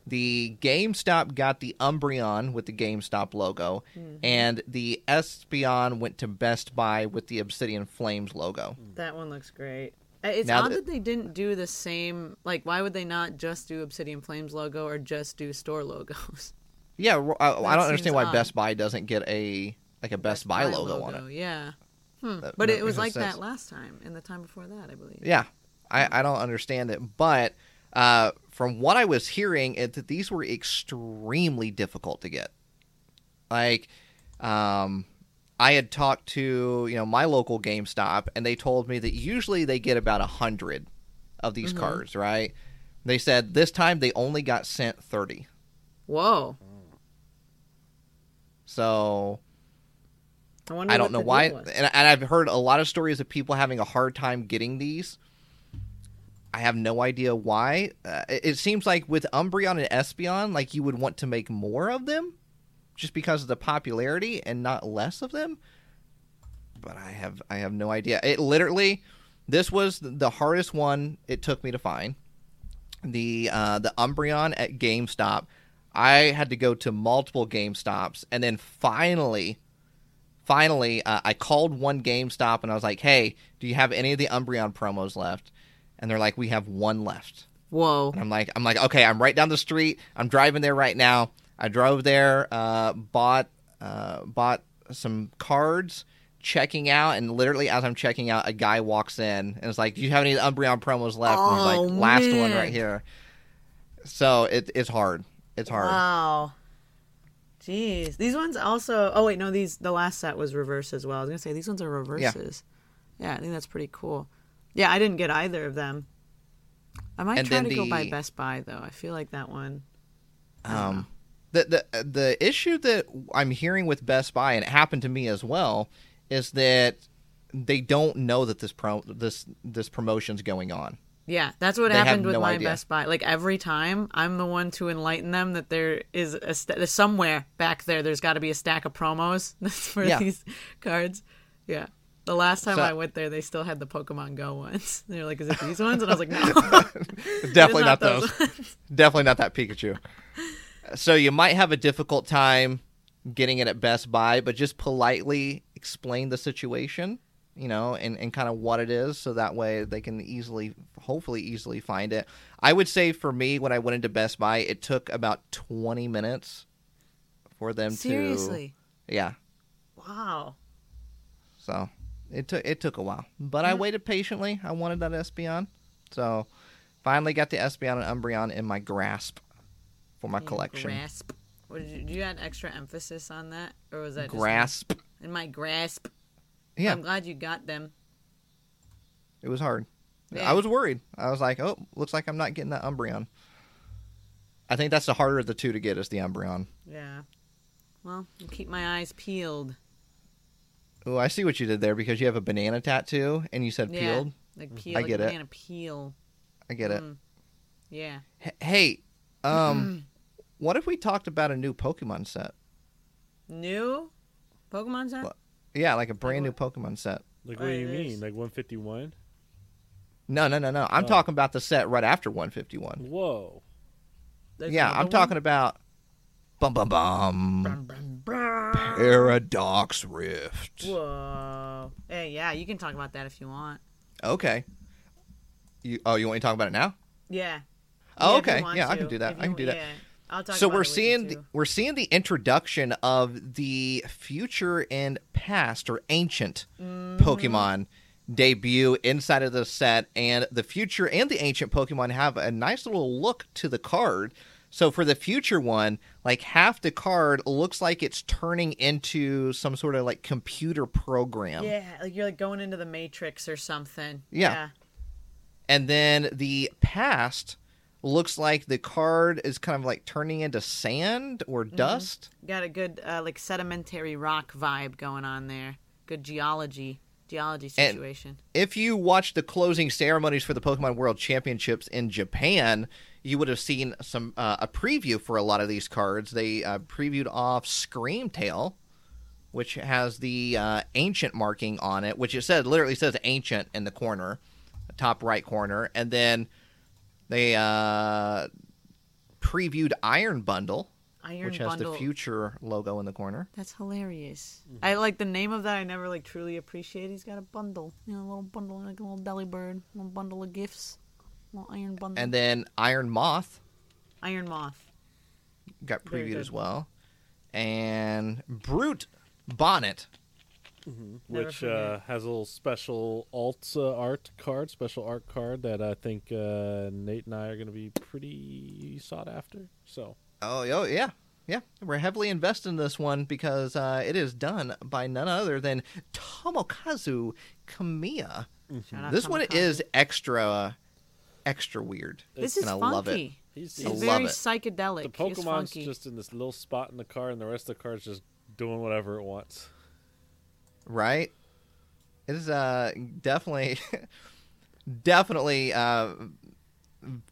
The GameStop got the Umbreon with the GameStop logo, and the Espeon went to Best Buy with the Obsidian Flames logo. That one looks great. Uh, It's Now odd that- that they didn't do the same. Like, why would they not just do Obsidian Flames logo or just do store logos? Yeah, I, I don't understand why odd. Best Buy doesn't get a like a Best, Buy, logo, on it. Yeah. Hmm. That- But it was like sense. that last time and the time before that, I believe. Yeah, I, I don't understand it, but uh, from what I was hearing, it, that these were extremely difficult to get. Like, um, I had talked to you know my local GameStop, and they told me that usually they get about a hundred of these cards. Right? They said this time they only got sent thirty. Whoa. So I wonder. I don't know why, and, and I've heard a lot of stories of people having a hard time getting these. I have no idea why. Uh, it, seems like with Umbreon and Espeon, like you would want to make more of them, just because of the popularity and not less of them. But I have I have no idea. It literally, this was the hardest one it took me to find. The uh, the Umbreon at GameStop. I had to go to multiple GameStops, and then finally, finally, uh, I called one GameStop and I was like, "Hey, do you have any of the Umbreon promos left?" And they're like, "We have one left." Whoa. And I'm like, "I'm like, okay, I'm right down the street. I'm driving there right now." I drove there, uh, bought uh, bought some cards, checking out, and literally as I'm checking out, a guy walks in and is like, "Do you have any Umbreon promos left?" and I was Oh, like, "Last one right here." So it, it's hard. It's hard. Wow. Jeez. These ones also. Oh wait, no. These the last set was reverse as well. I was gonna say these ones are reverses. Yeah, Yeah, I think that's pretty cool. Yeah, I didn't get either of them. I might And try to go by Best Buy though. I feel like that one. Um, the the the issue that I'm hearing with Best Buy, and it happened to me as well, is that they don't know that this pro this this promotion's going on. Yeah, that's what They happened with no my idea. Best Buy. Like every time, I'm the one to enlighten them that there is a st- there's somewhere back there. There's got to be a stack of promos for Yeah. these cards. Yeah. The last time So- I went there, they still had the Pokemon Go ones. They're like, "Is it these ones?" And I was like, "No, Definitely not not those. those Definitely not that Pikachu. So you might have a difficult time getting it at Best Buy, but just politely explain the situation. you know, and, and kind of what it is, so that way they can easily, hopefully, easily find it. I would say for me, when I went into Best Buy, it took about 20 minutes for them Seriously. to. Yeah. Wow. So it took it took a while, but I mm-hmm. waited patiently. I wanted that Espeon, so finally got the Espeon and Umbreon in my grasp for my In collection. Grasp. What did you, did you add extra emphasis on that, or was that just Grasp. in my grasp? Yeah, I'm glad you got them. it was hard. Yeah. I was worried. I was like, oh, looks like I'm not getting that Umbreon. I think that's the harder of the two to get is the Umbreon. Yeah. Well, keep my eyes peeled. Oh, I see what you did there because you have a banana tattoo and you said peeled. Yeah. peeled. Like peel. I like get a it. banana peel. I get it. Mm. Yeah. H- Hey, um, what if we talked about a new Pokemon set? New Pokemon set? What? Yeah, like a brand new Pokemon set. Like, what do you mean? is. Like 151? No, no, no, no. I'm Oh. talking about the set right after 151. Whoa. There's yeah, I'm one? talking about bum bum bum Brum, brum, brum. Paradox Rift. Whoa. Hey, yeah, you can talk about that if you want. Okay. You oh, you want me to talk about it now? Yeah. Oh, Yeah, okay. Yeah, I can do that. If I can do that. yeah. I'll talk so we're seeing the, we're seeing the introduction of the future and past or ancient Mm-hmm. Pokemon debut inside of the set, and the future and the ancient Pokemon have a nice little look to the card. So for the future one, like half the card looks like it's turning into some sort of like computer program. Yeah, like you're like going into the Matrix or something. Yeah. And then the past looks like the card is kind of like turning into sand or Mm-hmm. dust. Got a good uh, like sedimentary rock vibe going on there. Good geology, geology And- situation. If you watched the closing ceremonies for the Pokemon World Championships in Japan, you would have seen some uh, a preview for a lot of these cards. They uh, previewed off Scream Tail, which has the uh, ancient marking on it, which it said literally says ancient in the corner, top right corner, and then they uh, previewed Iron Bundle, Iron which has bundle. the future logo in the corner. That's hilarious. I like the name of that. I never like truly appreciate. He's got a bundle, you know, a little bundle, like a little Delibird, a little bundle of gifts, a little iron bundle. And then Iron Moth Iron Moth. got previewed as well, and Brute Bonnet. Never which uh, has a little special alt uh, art card, special art card that I think uh, Nate and I are going to be pretty sought after. So Oh, yo, yeah, yeah. We're heavily invested in this one because uh, it is done by none other than Tomokazu Komiya. Shout out This one is extra, extra weird. This is and I funky. love it. he's, I It's love very it. psychedelic. the Pokemon's funky. just in this little spot in the car, and the rest of the card's just doing whatever it wants. right? It is uh definitely definitely uh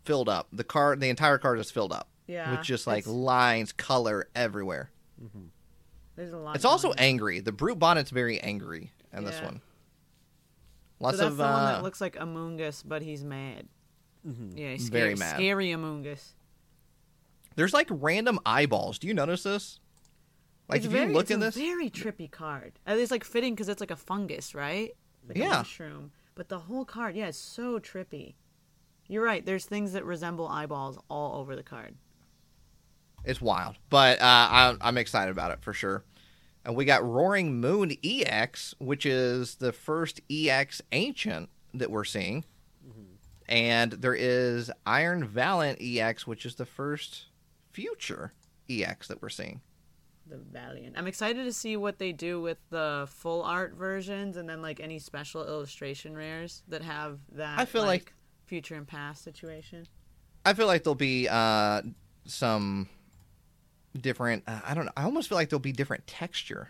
filled up. The car, the entire car, is filled up. Yeah, with just like it's- lines, color everywhere. there's a lot. It's also on. angry. The brute bonnet's very angry in this Yeah. one. So Lots that's of the one uh, that looks like Among Us, but he's mad. Yeah, he's Very scary, mad. Scary Among Us. there's like random eyeballs. Do you notice this? Like it's if very, you look it's in a this, very trippy card. It's like fitting because it's like a fungus, right? Like Yeah. a mushroom. But the whole card, yeah, it's so trippy. You're right. There's things that resemble eyeballs all over the card. It's wild. But uh, I, I'm excited about it for sure. And we got Roaring Moon EX, which is the first EX Ancient that we're seeing. And there is Iron Valiant EX, which is the first future EX that we're seeing. The Valiant. I'm excited to see what they do with the full art versions and then like any special illustration rares that have that. I feel like- future and past situation. I feel like there'll be uh, some different. Uh, I don't know. I almost feel like there'll be different texture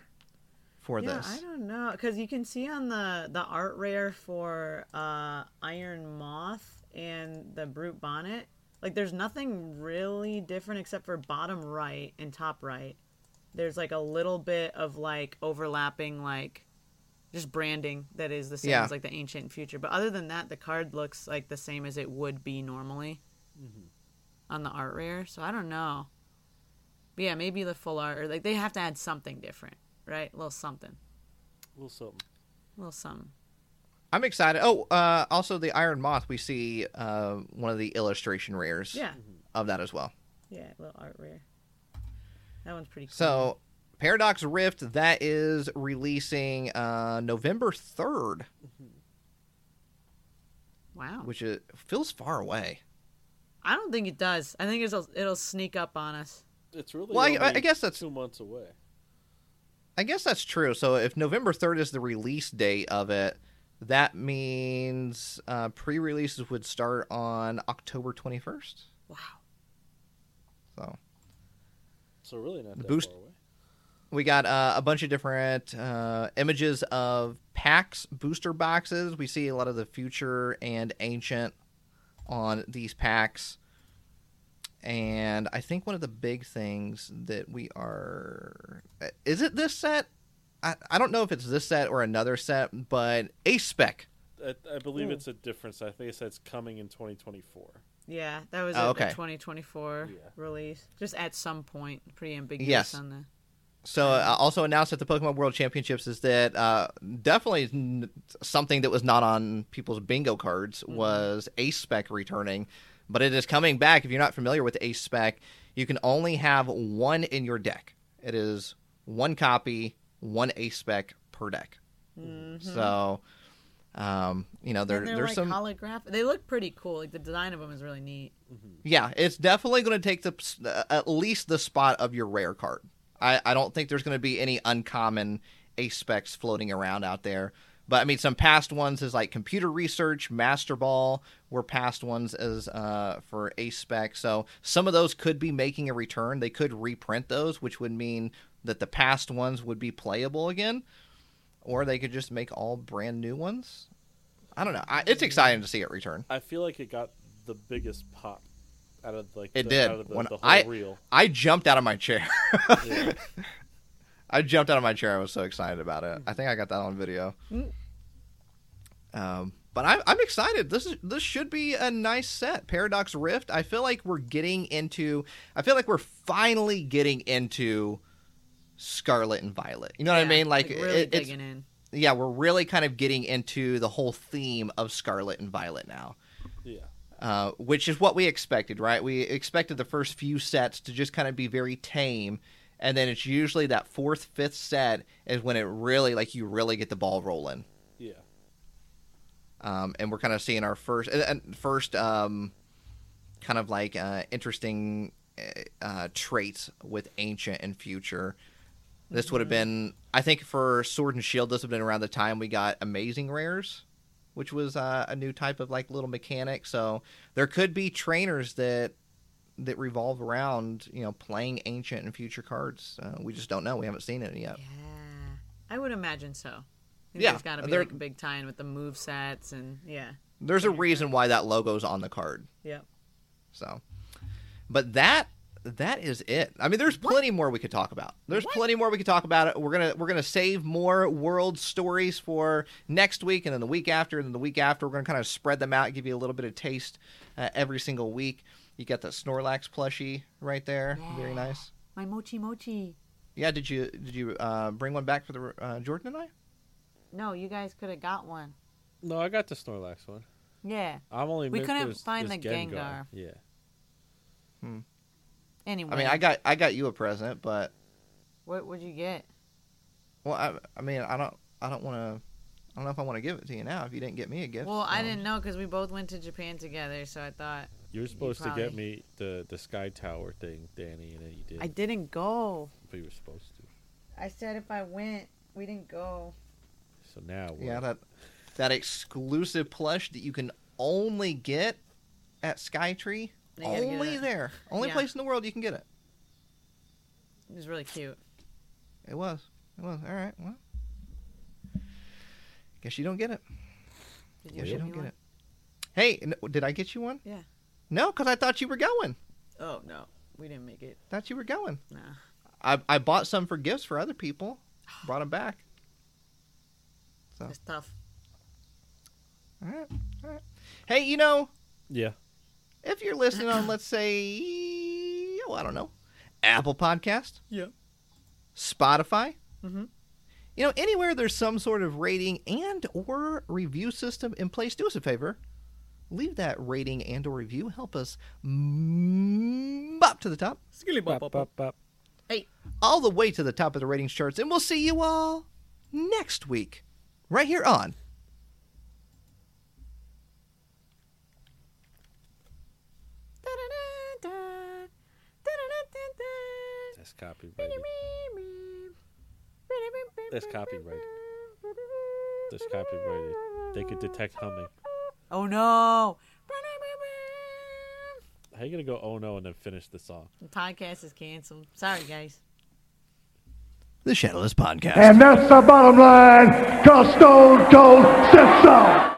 for yeah, this. I don't know because you can see on the the art rare for uh, Iron Moth and the Brute Bonnet, like there's nothing really different except for bottom right and top right. There's like a little bit of like overlapping like just branding that is the same Yeah. as like the ancient future. But other than that, the card looks like the same as it would be normally on the art rare. So I don't know. But yeah, maybe the full art or like they have to add something different, right? A little something. A little something. A little something. I'm excited. Oh, uh, also the Iron Moth. We see uh, one of the illustration rares Yeah. of that as well. Yeah, a little art rare. That one's pretty cool. So Paradox Rift that is releasing uh, November third, wow. which is, feels far away. I don't think it does. I think it'll it'll sneak up on us. It's really Well, I- only I guess that's- two months away. I guess that's true. So if November third is the release date of it, that means uh, pre-releases would start on October twenty first. Wow. So So really not The that boost- far away. we got uh, a bunch of different uh, images of packs, booster boxes. We see a lot of the future and ancient on these packs. And I think one of the big things that we are. Is it this set? I, I don't know if it's this set or another set, but Ace Spec. I, I believe Ooh. it's a difference. I think it says coming in 2024. Yeah, that was Oh, a okay. 2024 Yeah. release. Just at some point, pretty ambiguous Yes. on the. So, uh, also announced at the Pokemon World Championships is that uh, definitely n- something that was not on people's bingo cards was Ace Spec returning, but it is coming back. If you're not familiar with Ace Spec, you can only have one in your deck. It is one copy, one Ace Spec per deck. So, um, you know, there, they're there's like some. holographic. They look pretty cool. Like the design of them is really neat. Yeah, it's definitely going to take the uh, at least the spot of your rare card. I, I don't think there's going to be any uncommon ace specs floating around out there. But I mean, some past ones is like computer research, master ball were past ones as uh, for ace spec. So some of those could be making a return. They could reprint those, which would mean that the past ones would be playable again, or they could just make all brand new ones. I don't know. I, it's exciting to see it return. I feel like it got the biggest pop out of like It the, did. the, When the whole I- reel. I jumped out of my chair. Yeah. I jumped out of my chair. I was so excited about it. I think I got that on video. Um, but I'm, I'm excited. This is this should be a nice set. Paradox Rift. I feel like we're getting into. I feel like we're finally getting into Scarlet and Violet. You know what I mean? Like, really it, it's digging in. yeah, we're really kind of getting into the whole theme of Scarlet and Violet now yeah. uh, which is what we expected, right? We expected the first few sets to just kind of be very tame, and then it's usually that fourth, fifth set is when it really, like, you really get the ball rolling. Yeah. Um, and we're kind of seeing our first, uh, first, um, kind of like uh, interesting uh, uh, traits with ancient and future. This would have been, I think, for Sword and Shield. This would have been around the time we got Amazing Rares, which was uh, a new type of like little mechanic. So there could be trainers that that revolve around you know playing ancient and future cards. Uh, we just don't know. We haven't seen it yet. Yeah, I would imagine so. Yeah, there's got to be they're- like a big tie-in with the move sets and yeah, There's a reason why that logo's on the card. yeah. So, but that that is it. I mean, there's plenty more we could talk about. There's plenty more we could talk about. It. We're gonna we're gonna save more world stories for next week, and then the week after, and then the week after. We're gonna kind of spread them out, give you a little bit of taste uh, every single week. You got the Snorlax plushie right there, very nice. My mochi mochi. Yeah, did you did you uh, bring one back for the uh, Jordan and I? No, you guys could have got one. No, I got the Snorlax one. Yeah. I'm only. We couldn't there's- find there's the Gengar. Yeah. Anyway, I mean, I got I got you a present, but what would you get? well, I, I mean, I don't I don't want to. I don't know if I want to give it to you now. If you didn't get me a gift, Well, I didn't know because we both went to Japan together, so I thought You were supposed to get me the the Sky Tower thing, Dani, and then you did. I didn't go. But you were supposed to. I said if I went, we didn't go. So now. We're, Yeah, that that exclusive plush that you can only get at Skytree. You Only there. Only Yeah. place in the world you can get it. It was really cute. It was. It was. All right. Well, guess you don't get it. Did you Guess you get don't get one? it. Hey, n- did I get you one? Yeah. No, because I thought you were going. Oh no, we didn't make it. Thought you were going. Nah. I I bought some for gifts for other people. Brought them back. So It's tough. all right. All right. Hey, you know, Yeah. if you're listening on, let's say, oh, I don't know, Apple Podcast, Yeah. Spotify, Mm-hmm. You know, anywhere there's some sort of rating and or review system in place, do us a favor. Leave that rating and or review. Help us up to the top. Bop, bop, bop. Hey, all the way to the top of the ratings charts, and we'll see you all next week, right here on. That's copyrighted. That's copyrighted. That's copyrighted. They could detect humming. Oh no! How you gonna go oh no and then finish the song? The podcast is canceled. Sorry, guys. The Shadowless Podcast. And that's the bottom line, cause Stone Cold said so.